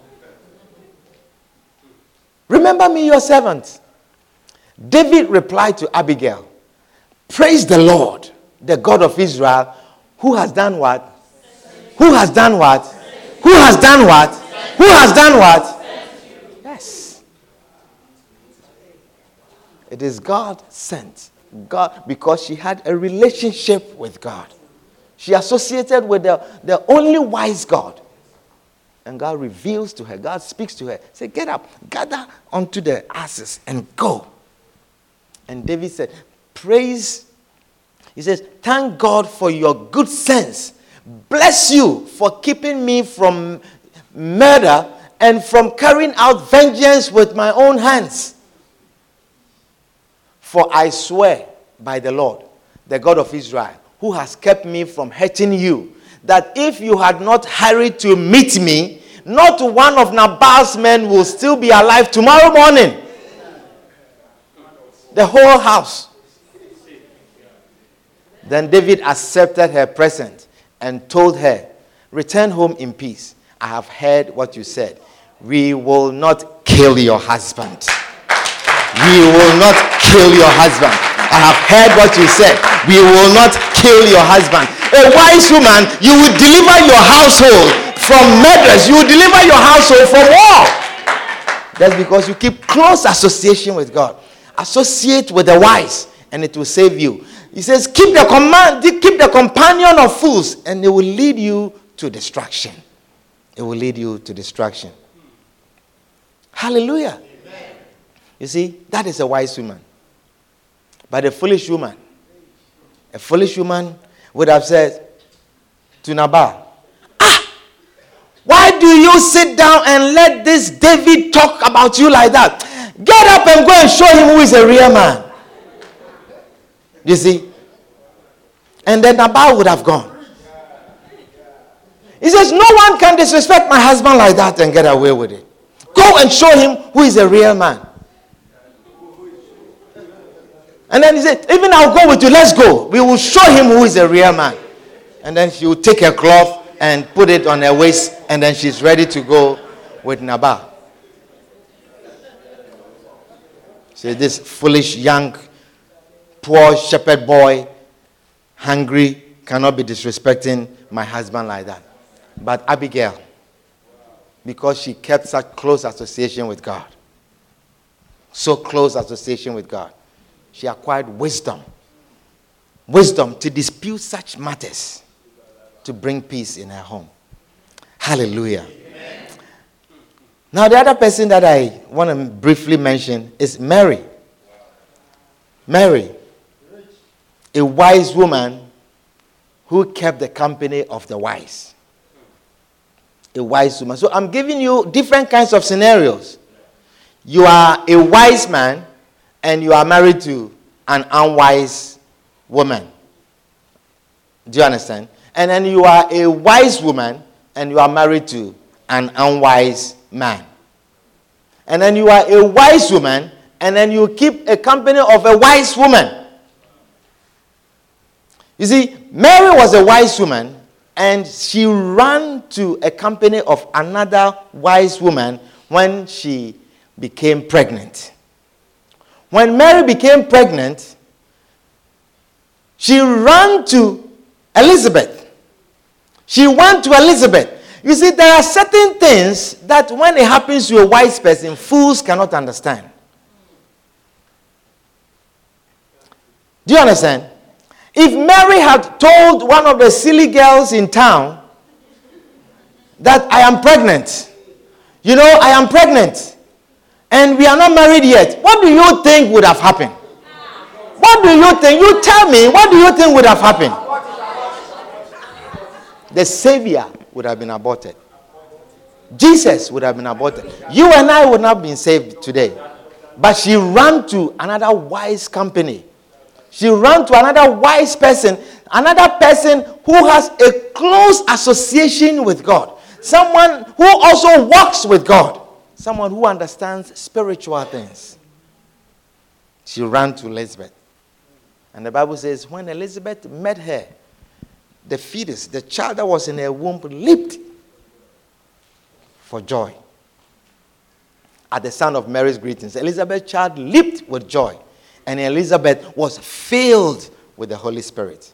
Remember me, your servant. David replied to Abigail, Praise the Lord, the God of Israel, who has done what? Who has done what? Who has done what? Who has done what? Yes. It is God sent. God, because she had a relationship with God. She associated with the, the only wise God. And God reveals to her, God speaks to her, say, Get up, gather onto the asses and go. And David said, Praise. He says, Thank God for your good sense. Bless you for keeping me from murder and from carrying out vengeance with my own hands. For I swear by the Lord, the God of Israel, who has kept me from hurting you, that if you had not hurried to meet me, not one of Nabal's men will still be alive tomorrow morning. The whole house. Then David accepted her present and told her, Return home in peace. I have heard what you said. We will not kill your husband. We will not kill your husband. I have heard what you said. We will not kill your husband. A wise woman, you will deliver your household from murders. You will deliver your household from war. That's because you keep close association with God. Associate with the wise, and it will save you. He says, keep the command, keep the companion of fools, and it will lead you to destruction. It will lead you to destruction. Hallelujah. Amen. You see, that is a wise woman. But a foolish woman, a foolish woman would have said to Nabal, why do you sit down and let this David talk about you like that? Get up and go and show him who is a real man. You see? And then Nabal would have gone. He says, No one can disrespect my husband like that and get away with it. Go and show him who is a real man. And then he said, Even I'll go with you, let's go. We will show him who is a real man. And then she will take her cloth and put it on her waist, and then she's ready to go with Nabal. See, this foolish young, poor shepherd boy, hungry, cannot be disrespecting my husband like that. But Abigail, because she kept such close association with God, so close association with God, she acquired wisdom. Wisdom to dispute such matters, to bring peace in her home. Hallelujah. Now, the other person that I want to briefly mention is Mary. Mary, a wise woman who kept the company of the wise a wise woman. So I'm giving you different kinds of scenarios. You are a wise man and you are married to an unwise woman. Do you understand? And then you are a wise woman and you are married to an unwise man. And then you are a wise woman and then you keep a company of a wise woman. You see, Mary was a wise woman and she ran to a company of another wise woman when she became pregnant. When Mary became pregnant, she ran to Elizabeth. She went to Elizabeth. You see, there are certain things that when it happens to a wise person, fools cannot understand. Do you understand? If Mary had told one of the silly girls in town that I am pregnant, you know, I am pregnant, and we are not married yet, what do you think would have happened? What do you think? You tell me, what do you think would have happened? The Savior would have been aborted. Jesus would have been aborted. You and I would not have been saved today. But she ran to another wise company. She ran to another wise person, another person who has a close association with God, someone who also walks with God, someone who understands spiritual things. She ran to Elizabeth. And the Bible says, when Elizabeth met her, the fetus, the child that was in her womb, leaped for joy at the sound of Mary's greetings. Elizabeth's child leaped with joy, and Elizabeth was filled with the Holy Spirit.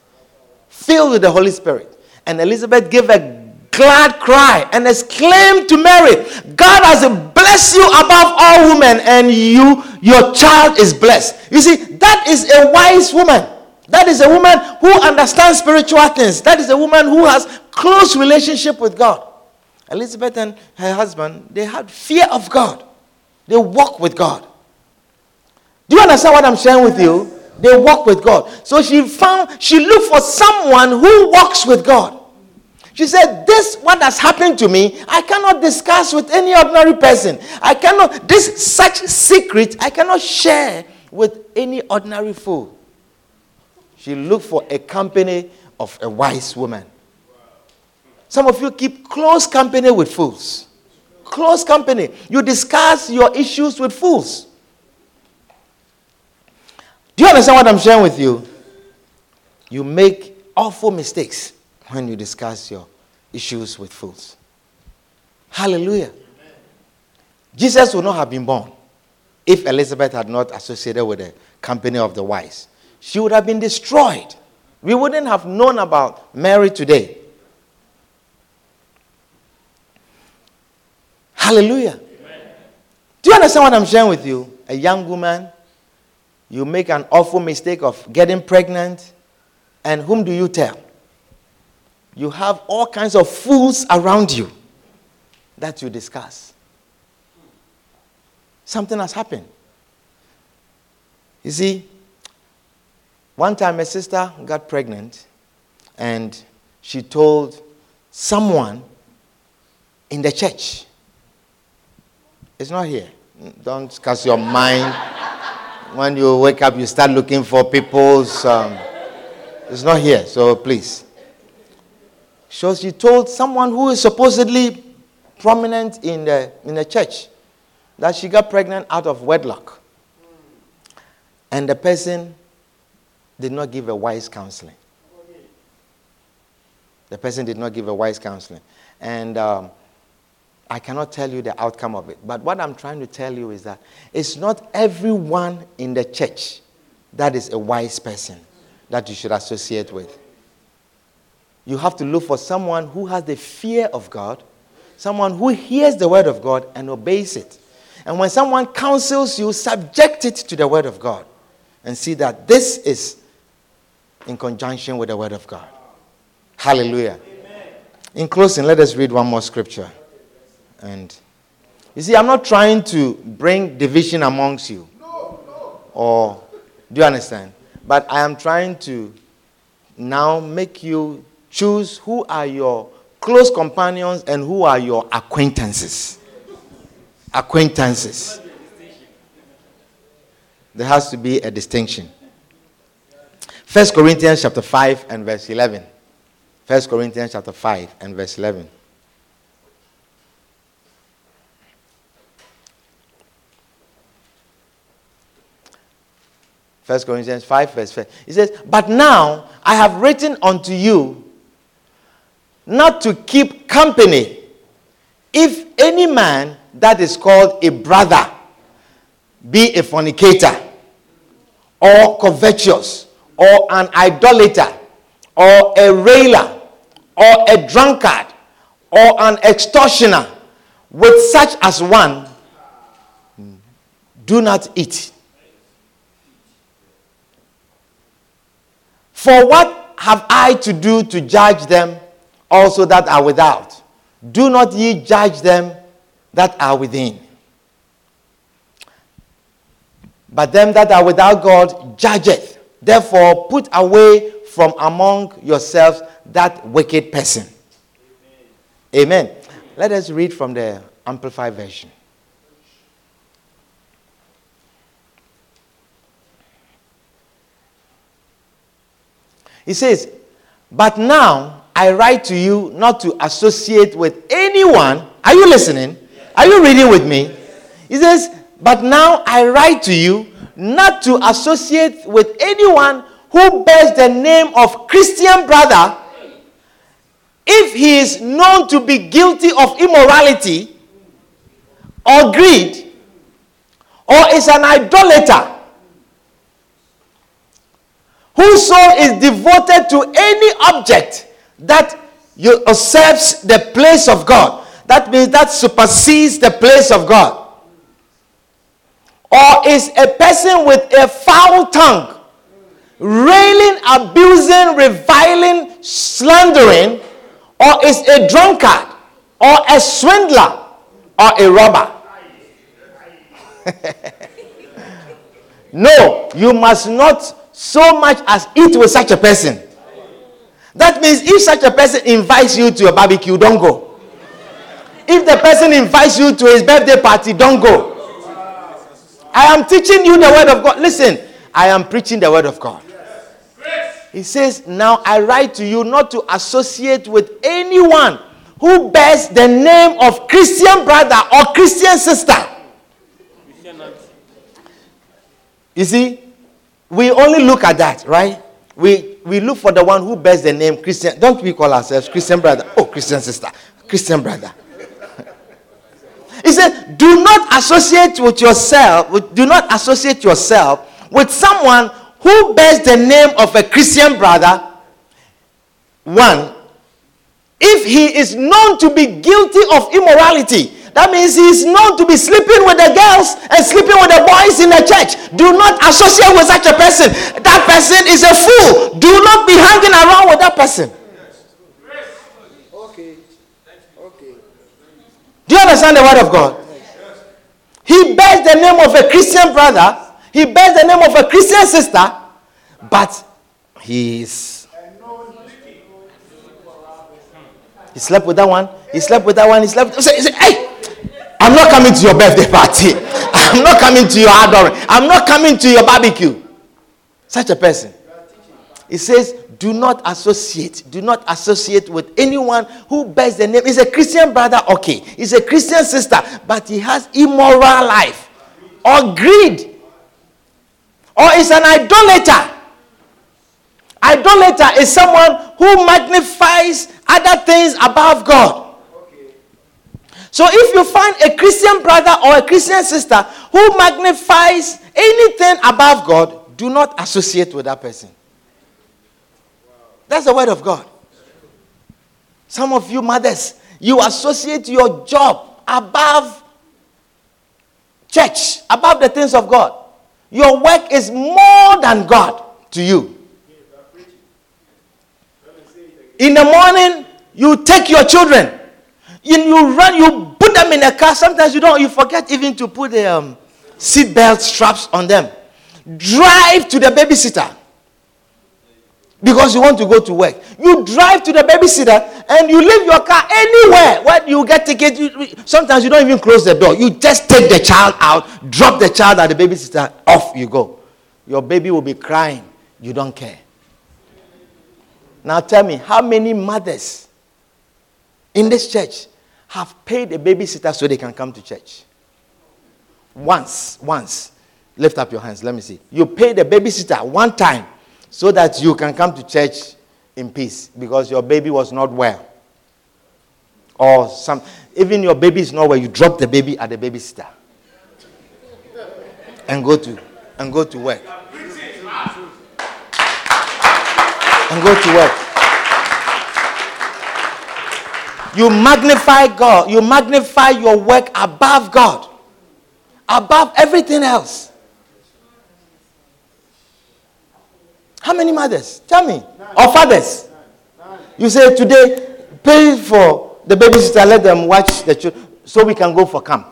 Filled with the Holy Spirit. And Elizabeth gave a glad cry and exclaimed to Mary, God has blessed you above all women, and you, your child is blessed. You see, that is a wise woman. That is a woman who understands spiritual things. That is a woman who has close relationship with God. Elizabeth and her husband, they had fear of God. They walk with God. Do you understand what I'm sharing with you? They walk with God. So she found, she looked for someone who walks with God. She said, This, what has happened to me, I cannot discuss with any ordinary person. I cannot, this such secret, I cannot share with any ordinary fool. She looked for a company of a wise woman. Some of you keep close company with fools. Close company. You discuss your issues with fools. Do you understand what I'm sharing with you? You make awful mistakes when you discuss your issues with fools. Hallelujah. Jesus would not have been born if Elizabeth had not associated with the company of the wise. She would have been destroyed. We wouldn't have known about Mary today. Hallelujah. Amen. Do you understand what I'm sharing with you? A young woman, you make an awful mistake of getting pregnant, and whom do you tell? You have all kinds of fools around you that you discuss. Something has happened. You see, one time a sister got pregnant and she told someone in the church it's not here. Don't cast your mind. When you wake up, you start looking for people's. Um, it's not here, so please. So she told someone who is supposedly prominent in the, in the church that she got pregnant out of wedlock. And the person did not give a wise counseling. The person did not give a wise counseling. And um, I cannot tell you the outcome of it. But what I'm trying to tell you is that it's not everyone in the church that is a wise person that you should associate with. You have to look for someone who has the fear of God, someone who hears the word of God and obeys it. And when someone counsels you, subject it to the word of God and see that this is in conjunction with the word of God. Hallelujah. Amen. In closing, let us read one more scripture. And you see, I'm not trying to bring division amongst you. No, no. Or do you understand? But I am trying to now make you choose who are your close companions and who are your acquaintances. Acquaintances. There has to be a distinction. First Corinthians chapter 5 and verse 11. First Corinthians chapter 5 and verse 11. First Corinthians 5, verse 5. He says, But now I have written unto you not to keep company if any man that is called a brother be a fornicator or covetous or an idolater or a railer or a drunkard or an extortioner with such as one do not eat For what have I to do to judge them also that are without? Do not ye judge them that are within. But them that are without God judgeth. Therefore, put away from among yourselves that wicked person. Amen. Amen. Let us read from the Amplified Version. He says, But now I write to you not to associate with anyone. Are you listening? Are you reading with me? He says, But now I write to you not to associate with anyone who bears the name of Christian brother if he is known to be guilty of immorality or greed or is an idolater whose soul is devoted to any object that usurps the place of God. That means that supersedes the place of God. Or is a person with a foul tongue, railing, abusing, reviling, slandering, or is a drunkard, or a swindler, or a robber. no, you must not so much as eat with such a person. That means if such a person invites you to a barbecue, don't go. If the person invites you to his birthday party, don't go. I am teaching you the word of God. Listen, I am preaching the word of God. He says, Now I write to you not to associate with anyone who bears the name of Christian brother or Christian sister. You see, we only look at that, right? We, we look for the one who bears the name Christian. Don't we call ourselves Christian brother? Oh, Christian sister, Christian brother. He said, do not associate with yourself, do not associate yourself with someone who bears the name of a Christian brother. One, if he is known to be guilty of immorality, that means he is known to be sleeping with the girls and sleeping with the boys in the church. Do not associate with such a person. That person is a fool. Do not be hanging around with that person. Okay. Okay. Do you understand the word of God? He bears the name of a Christian brother. He bears the name of a Christian sister, but he is. He slept with that one. He slept with that one. He slept. He said, hey, I'm not coming to your birthday party. I'm not coming to your outdooring. I'm not coming to your barbecue. Such a person. He says, do not associate. Do not associate with anyone who bears the name. He's a Christian brother, okay. He's a Christian sister, but he has immoral life or greed or is an idolater. Idolater is someone who magnifies other things above God. So if you find a Christian brother or a Christian sister who magnifies anything above God, do not associate with that person. That's the word of God. Some of you mothers, you associate your job above church, above the things of God. Your work is more than God to you. In the morning, you take your children you, you run, you put them in a car. Sometimes you don't, you forget even to put the um, seatbelt straps on them. Drive to the babysitter because you want to go to work. You drive to the babysitter and you leave your car anywhere where you get ticket. You, sometimes you don't even close the door. You just take the child out, drop the child at the babysitter, off you go. Your baby will be crying. You don't care. Now tell me, how many mothers in this church have paid a babysitter so they can come to church. Once, once. Lift up your hands. Let me see. You paid a babysitter one time so that you can come to church in peace because your baby was not well. Or some, even your baby is not well, you drop the baby at the babysitter and go to and go to work. And go to work. You magnify God. You magnify your work above God, above everything else. How many mothers? Tell me. Or fathers? You say today, pay for the babysitter, let them watch the children so we can go for camp.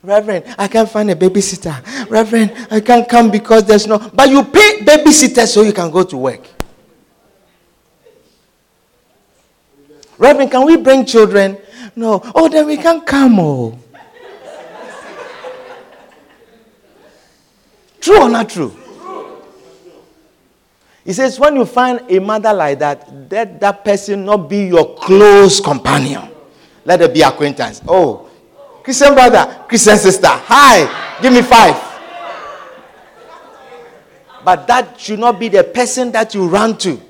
Reverend, I can't find a babysitter. Reverend, I can't come because there's no. But you pay babysitter so you can go to work. Reverend, can we bring children? no. Oh, then we can't come. Oh. True or not true? He says, when you find a mother like that, let that person not be your close companion. Let it be acquaintance. Oh, Christian brother, Christian sister, hi, give me five. But that should not be the person that you run to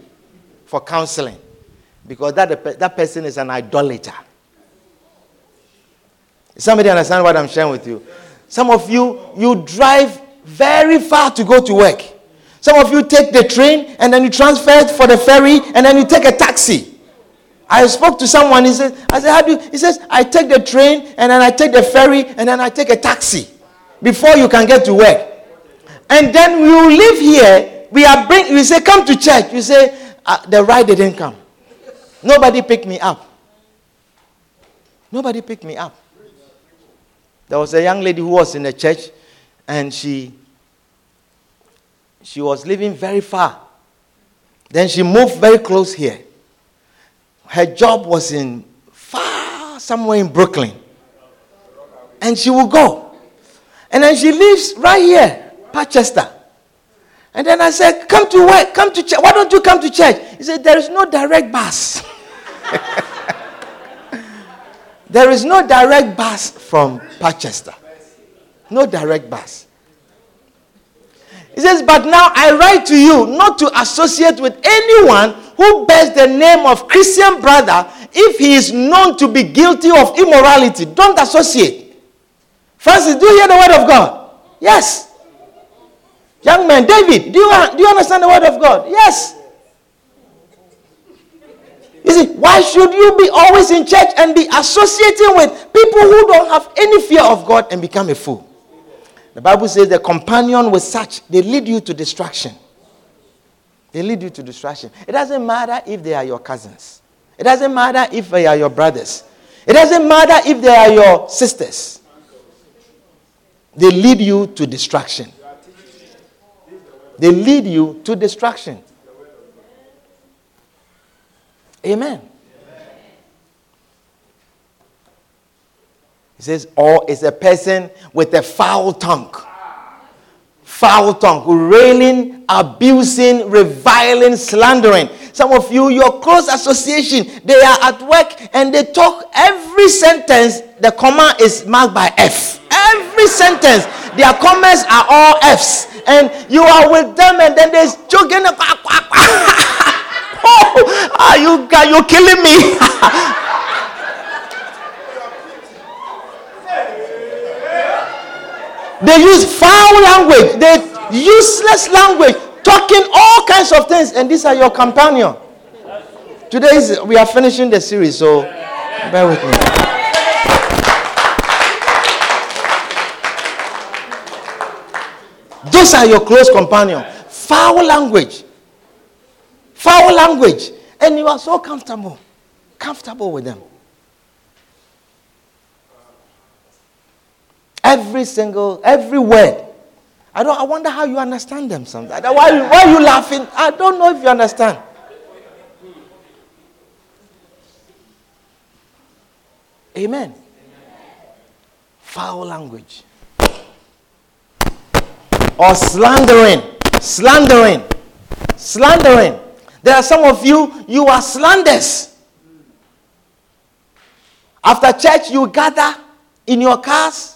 for counseling because that, that person is an idolater. Somebody understand what I'm sharing with you? Some of you, you drive very far to go to work. Some of you take the train and then you transfer for the ferry and then you take a taxi. I spoke to someone. He said, I said, how do you? He says, I take the train and then I take the ferry and then I take a taxi before you can get to work. And then we live here. We are bring. We say, come to church. You say, uh, the ride didn't come. Nobody picked me up. Nobody picked me up. There was a young lady who was in the church and she she was living very far. Then she moved very close here. Her job was in far somewhere in Brooklyn. And she would go. And then she lives right here, Manchester. And then I said, Come to work, come to church. Why don't you come to church? He said, There is no direct bus. there is no direct bus from Manchester. No direct bus. He says, But now I write to you not to associate with anyone who bears the name of Christian brother if he is known to be guilty of immorality. Don't associate. Francis, do you hear the word of God? Yes. Young man, David, do you, do you understand the word of God? Yes. You see, why should you be always in church and be associating with people who don't have any fear of God and become a fool? The Bible says the companion with such, they lead you to destruction. They lead you to destruction. It doesn't matter if they are your cousins. It doesn't matter if they are your brothers. It doesn't matter if they are your sisters. They lead you to destruction. They lead you to destruction. Amen. He says, or is a person with a foul tongue. Foul tongue, railing, abusing, reviling, slandering. Some of you, your close association, they are at work and they talk every sentence, the comma is marked by F. Every sentence, their comments are all F's and you are with them, and then there's joking. oh, are you, are you killing me? they use foul language, they useless language, talking all kinds of things, and these are your companion. Today is, we are finishing the series, so bear with me. Those are your close companion. Foul language. Foul language. And you are so comfortable. Comfortable with them. Every single, every word. I don't I wonder how you understand them sometimes. Why, why are you laughing? I don't know if you understand. Amen. Foul language or slandering. Slandering. Slandering. There are some of you, you are slanders. After church, you gather in your cars.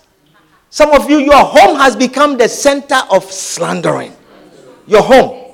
Some of you, your home has become the center of slandering. Your home.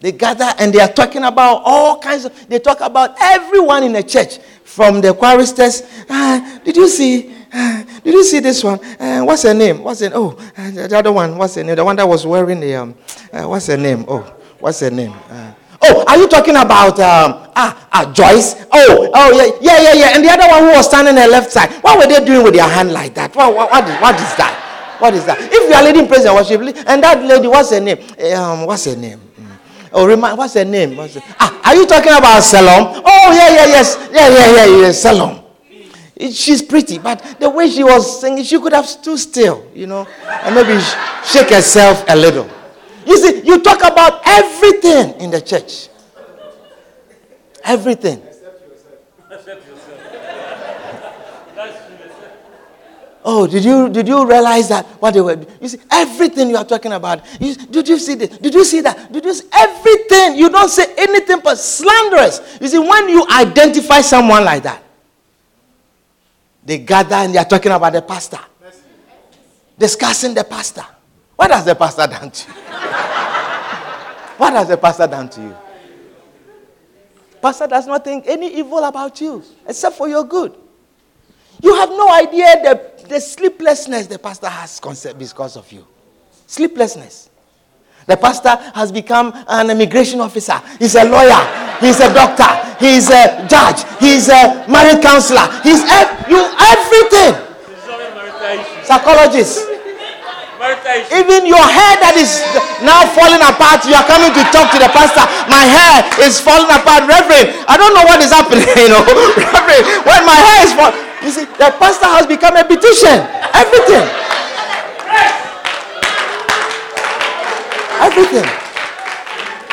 They gather and they are talking about all kinds of, they talk about everyone in the church. From the choristers, ah, did you see uh, did you see this one? Uh, what's her name? What's her Oh, uh, the other one. What's her name? The one that was wearing the um. Uh, what's her name? Oh, what's her name? Uh, oh, are you talking about um ah ah Joyce? Oh oh yeah yeah yeah yeah. And the other one who was standing on the left side. What were they doing with their hand like that? What what what is, what is that? What is that? If you are leading praise and worship, and that lady, what's her name? Um, what's her name? Mm. Oh, remind, what's her name? What's her, ah, are you talking about Salom? Oh, yeah, yeah, yes. Yeah, yeah, yeah, yeah, Salom she's pretty, but the way she was singing, she could have stood still, you know, and maybe shake herself a little. You see, you talk about everything in the church. Everything. Oh, did you did you realize that what they were? You see, everything you are talking about. You, did you see this? Did you see that? Did you see everything? You don't say anything but slanderous. You see, when you identify someone like that, they gather and they are talking about the pastor, discussing the pastor. What has the pastor done to you? what has the pastor done to you? Pastor does not think any evil about you except for your good. You have no idea the, the sleeplessness the pastor has conceived because of you. Sleeplessness. The pastor has become an immigration officer. He's a lawyer. He's a doctor. He's a judge. He's a marriage counselor. He's ev- you everything. Psychologist. Even your hair that is now falling apart, you are coming to talk to the pastor. My hair is falling apart, Reverend. I don't know what is happening, you know, Reverend. When my hair is falling. You see, the pastor has become a petition. Everything. Everything.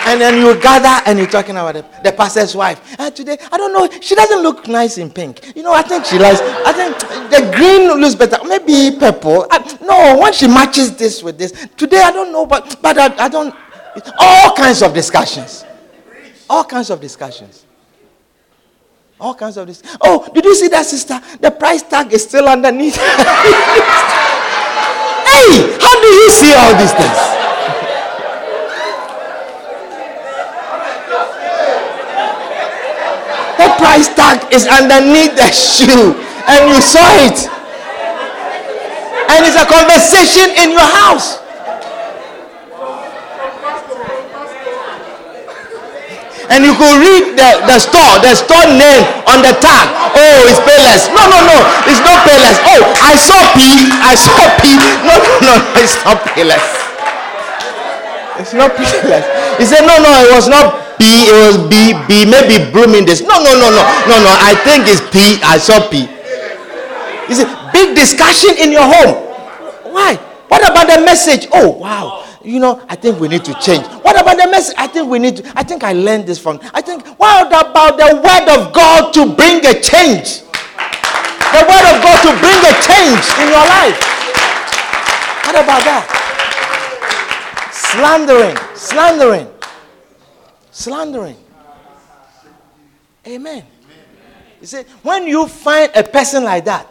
And then you gather and you're talking about the, the pastor's wife. And today, I don't know, she doesn't look nice in pink. You know, I think she likes, I think the green looks better. Maybe purple. I, no, when she matches this with this. Today, I don't know, but, but I, I don't. All kinds of discussions. All kinds of discussions. All kinds of this. Oh, did you see that, sister? The price tag is still underneath. hey, how do you see all these things? Price tag is underneath the shoe, and you saw it. And it's a conversation in your house. and you could read the, the store, the store name on the tag. Oh, it's Payless. No, no, no, it's not Payless. Oh, I saw P. I saw P. No, no, no, it's not Payless. It's not Payless. He said, no, no, it was not P. It was B. B. Maybe blooming this. No, no, no, no, no, no. I think it's P. I saw P. You see, big discussion in your home. Why? What about the message? Oh, wow you know, I think we need to change. What about the message? I think we need to, I think I learned this from, I think, what about the word of God to bring a change? The word of God to bring a change in your life. What about that? Slandering, slandering, slandering. Amen. You see, when you find a person like that,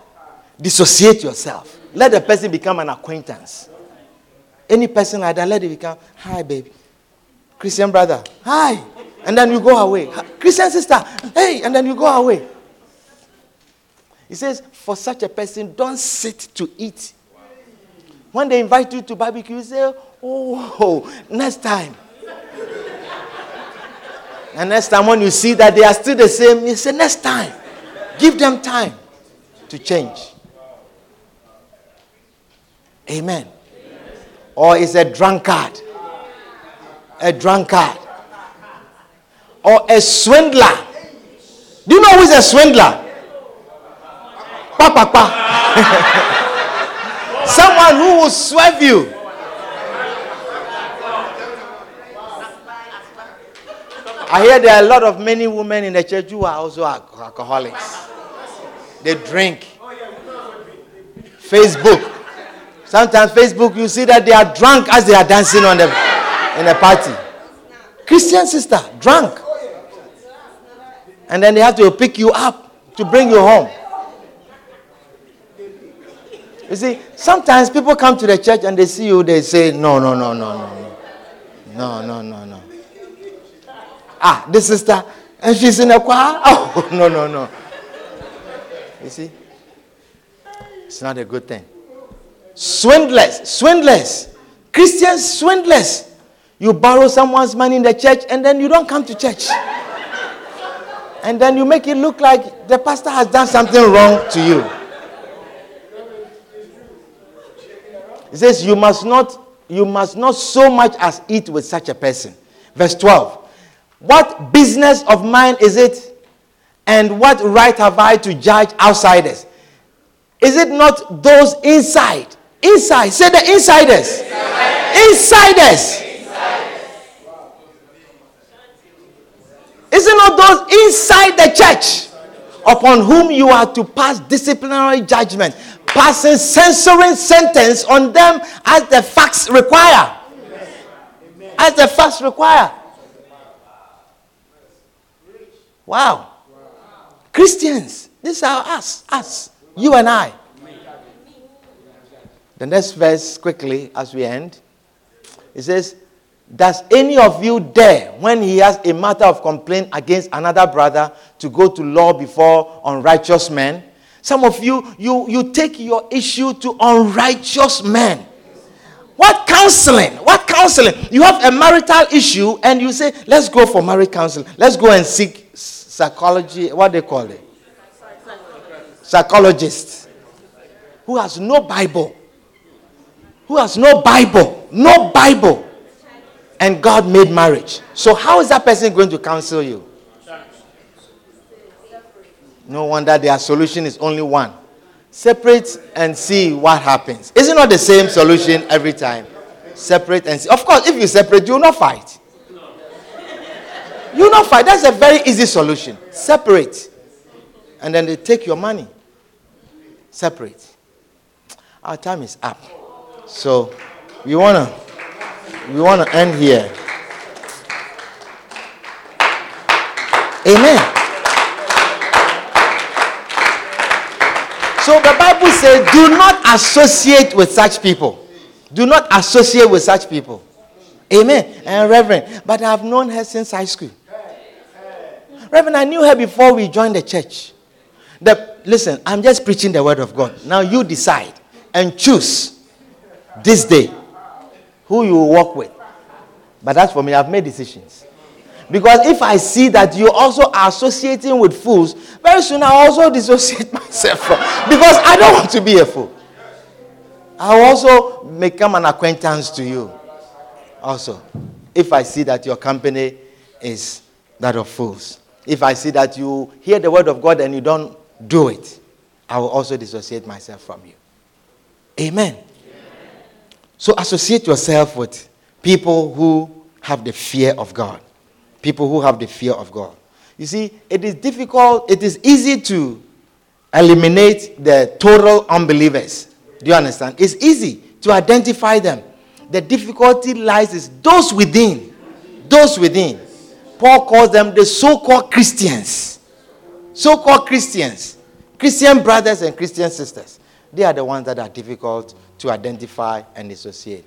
dissociate yourself. Let the person become an acquaintance. Any person like that, let it become, hi, baby. Christian brother, hi. And then you go away. Christian sister, hey. And then you go away. He says, for such a person, don't sit to eat. When they invite you to barbecue, you say, oh, next time. And next time, when you see that they are still the same, you say, next time. Give them time to change. Amen or is a drunkard. A drunkard. Or a swindler. Do you know who is a swindler? Papa, pa, pa. Someone who will swerve you. I hear there are a lot of many women in the church who are also alcoholics. They drink. Facebook. Sometimes Facebook, you see that they are drunk as they are dancing on the in a party. Christian sister, drunk. And then they have to pick you up to bring you home. You see, sometimes people come to the church and they see you, they say, No, no, no, no, no, no. No, no, no, no. Ah, this sister, and she's in a choir. Oh, no, no, no. You see, it's not a good thing swindlers, swindlers, Christians, swindlers. You borrow someone's money in the church and then you don't come to church. And then you make it look like the pastor has done something wrong to you. He says, You must not, you must not so much as eat with such a person. Verse 12. What business of mine is it? And what right have I to judge outsiders? Is it not those inside Inside. Say the insiders. Insiders. Is it not those inside the church upon whom you are to pass disciplinary judgment, passing censoring sentence on them as the facts require. As the facts require. Wow. Christians, these are us, us, you and I. The next verse, quickly, as we end, it says, Does any of you dare, when he has a matter of complaint against another brother, to go to law before unrighteous men? Some of you, you, you take your issue to unrighteous men. What counseling? What counseling? You have a marital issue and you say, let's go for marriage counseling. Let's go and seek psychology. What they call it? Psychologist. Who has no Bible. Who has no Bible. No Bible. And God made marriage. So how is that person going to counsel you? No wonder their solution is only one Separate and see what happens. Is it not the same solution every time? Separate and see. Of course, if you separate, you will not fight. Fight. That's a very easy solution. Separate. And then they take your money. Separate. Our time is up. So we wanna we wanna end here. Amen. So the Bible says, do not associate with such people. Do not associate with such people. Amen. And Reverend, but I've known her since high school. Reverend, I knew her before we joined the church. The, listen, I'm just preaching the word of God. Now you decide and choose this day who you will walk with. But that's for me, I've made decisions. Because if I see that you also are associating with fools, very soon I also dissociate myself from because I don't want to be a fool. I'll also become an acquaintance to you. Also, if I see that your company is that of fools. If I see that you hear the word of God and you don't do it, I will also dissociate myself from you. Amen. Amen. So associate yourself with people who have the fear of God people who have the fear of God. You see, it is difficult, it is easy to eliminate the total unbelievers. Do you understand? It's easy to identify them. The difficulty lies is those within. Those within. Paul calls them the so called Christians. So called Christians. Christian brothers and Christian sisters. They are the ones that are difficult to identify and associate.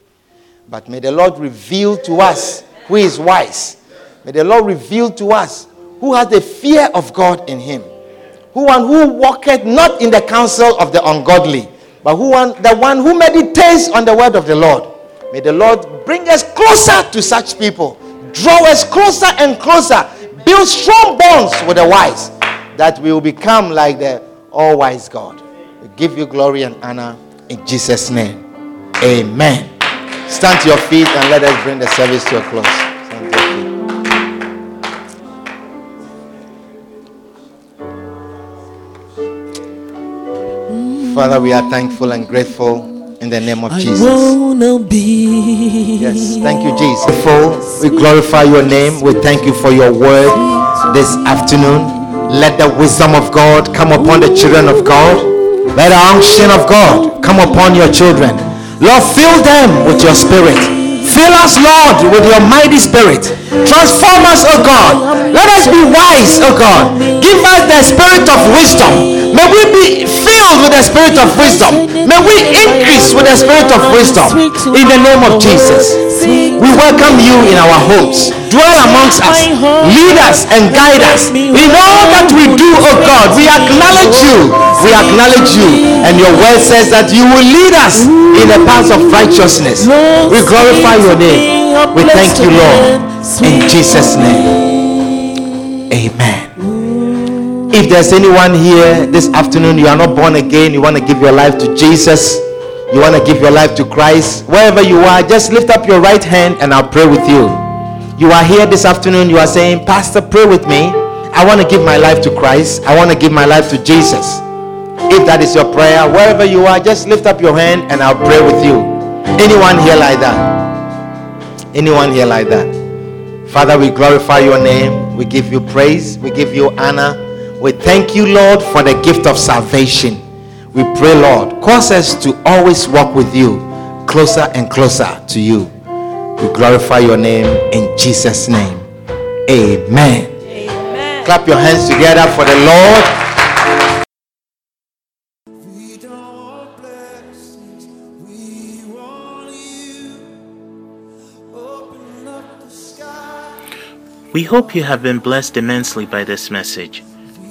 But may the Lord reveal to us who is wise May the Lord reveal to us who has the fear of God in him. Who one who walketh not in the counsel of the ungodly, but who one, the one who meditates on the word of the Lord. May the Lord bring us closer to such people, draw us closer and closer, build strong bonds with the wise, that we will become like the all wise God. We give you glory and honor in Jesus' name. Amen. Stand to your feet and let us bring the service to a close. Father, we are thankful and grateful in the name of Jesus. Yes, thank you, Jesus. Before We glorify your name. We thank you for your word this afternoon. Let the wisdom of God come upon the children of God. Let the unction of God come upon your children. Lord, fill them with your spirit. Fill us, Lord, with your mighty spirit. Transform us, O God. Let us be wise, O God. Give us the spirit of wisdom. May we be filled with the spirit of wisdom. May we increase with the spirit of wisdom in the name of Jesus. We welcome you in our homes. Dwell amongst us. Lead us and guide us. In all that we do, oh God, we acknowledge you. We acknowledge you. And your word says that you will lead us in the paths of righteousness. We glorify your name. We thank you, Lord. In Jesus' name. Amen. If there's anyone here this afternoon, you are not born again, you want to give your life to Jesus, you want to give your life to Christ, wherever you are, just lift up your right hand and I'll pray with you. You are here this afternoon, you are saying, Pastor, pray with me. I want to give my life to Christ, I want to give my life to Jesus. If that is your prayer, wherever you are, just lift up your hand and I'll pray with you. Anyone here like that? Anyone here like that? Father, we glorify your name. We give you praise. We give you honor. We thank you, Lord, for the gift of salvation. We pray, Lord, cause us to always walk with you closer and closer to you. We glorify your name in Jesus' name. Amen. Amen. Clap your hands together for the Lord. We hope you have been blessed immensely by this message.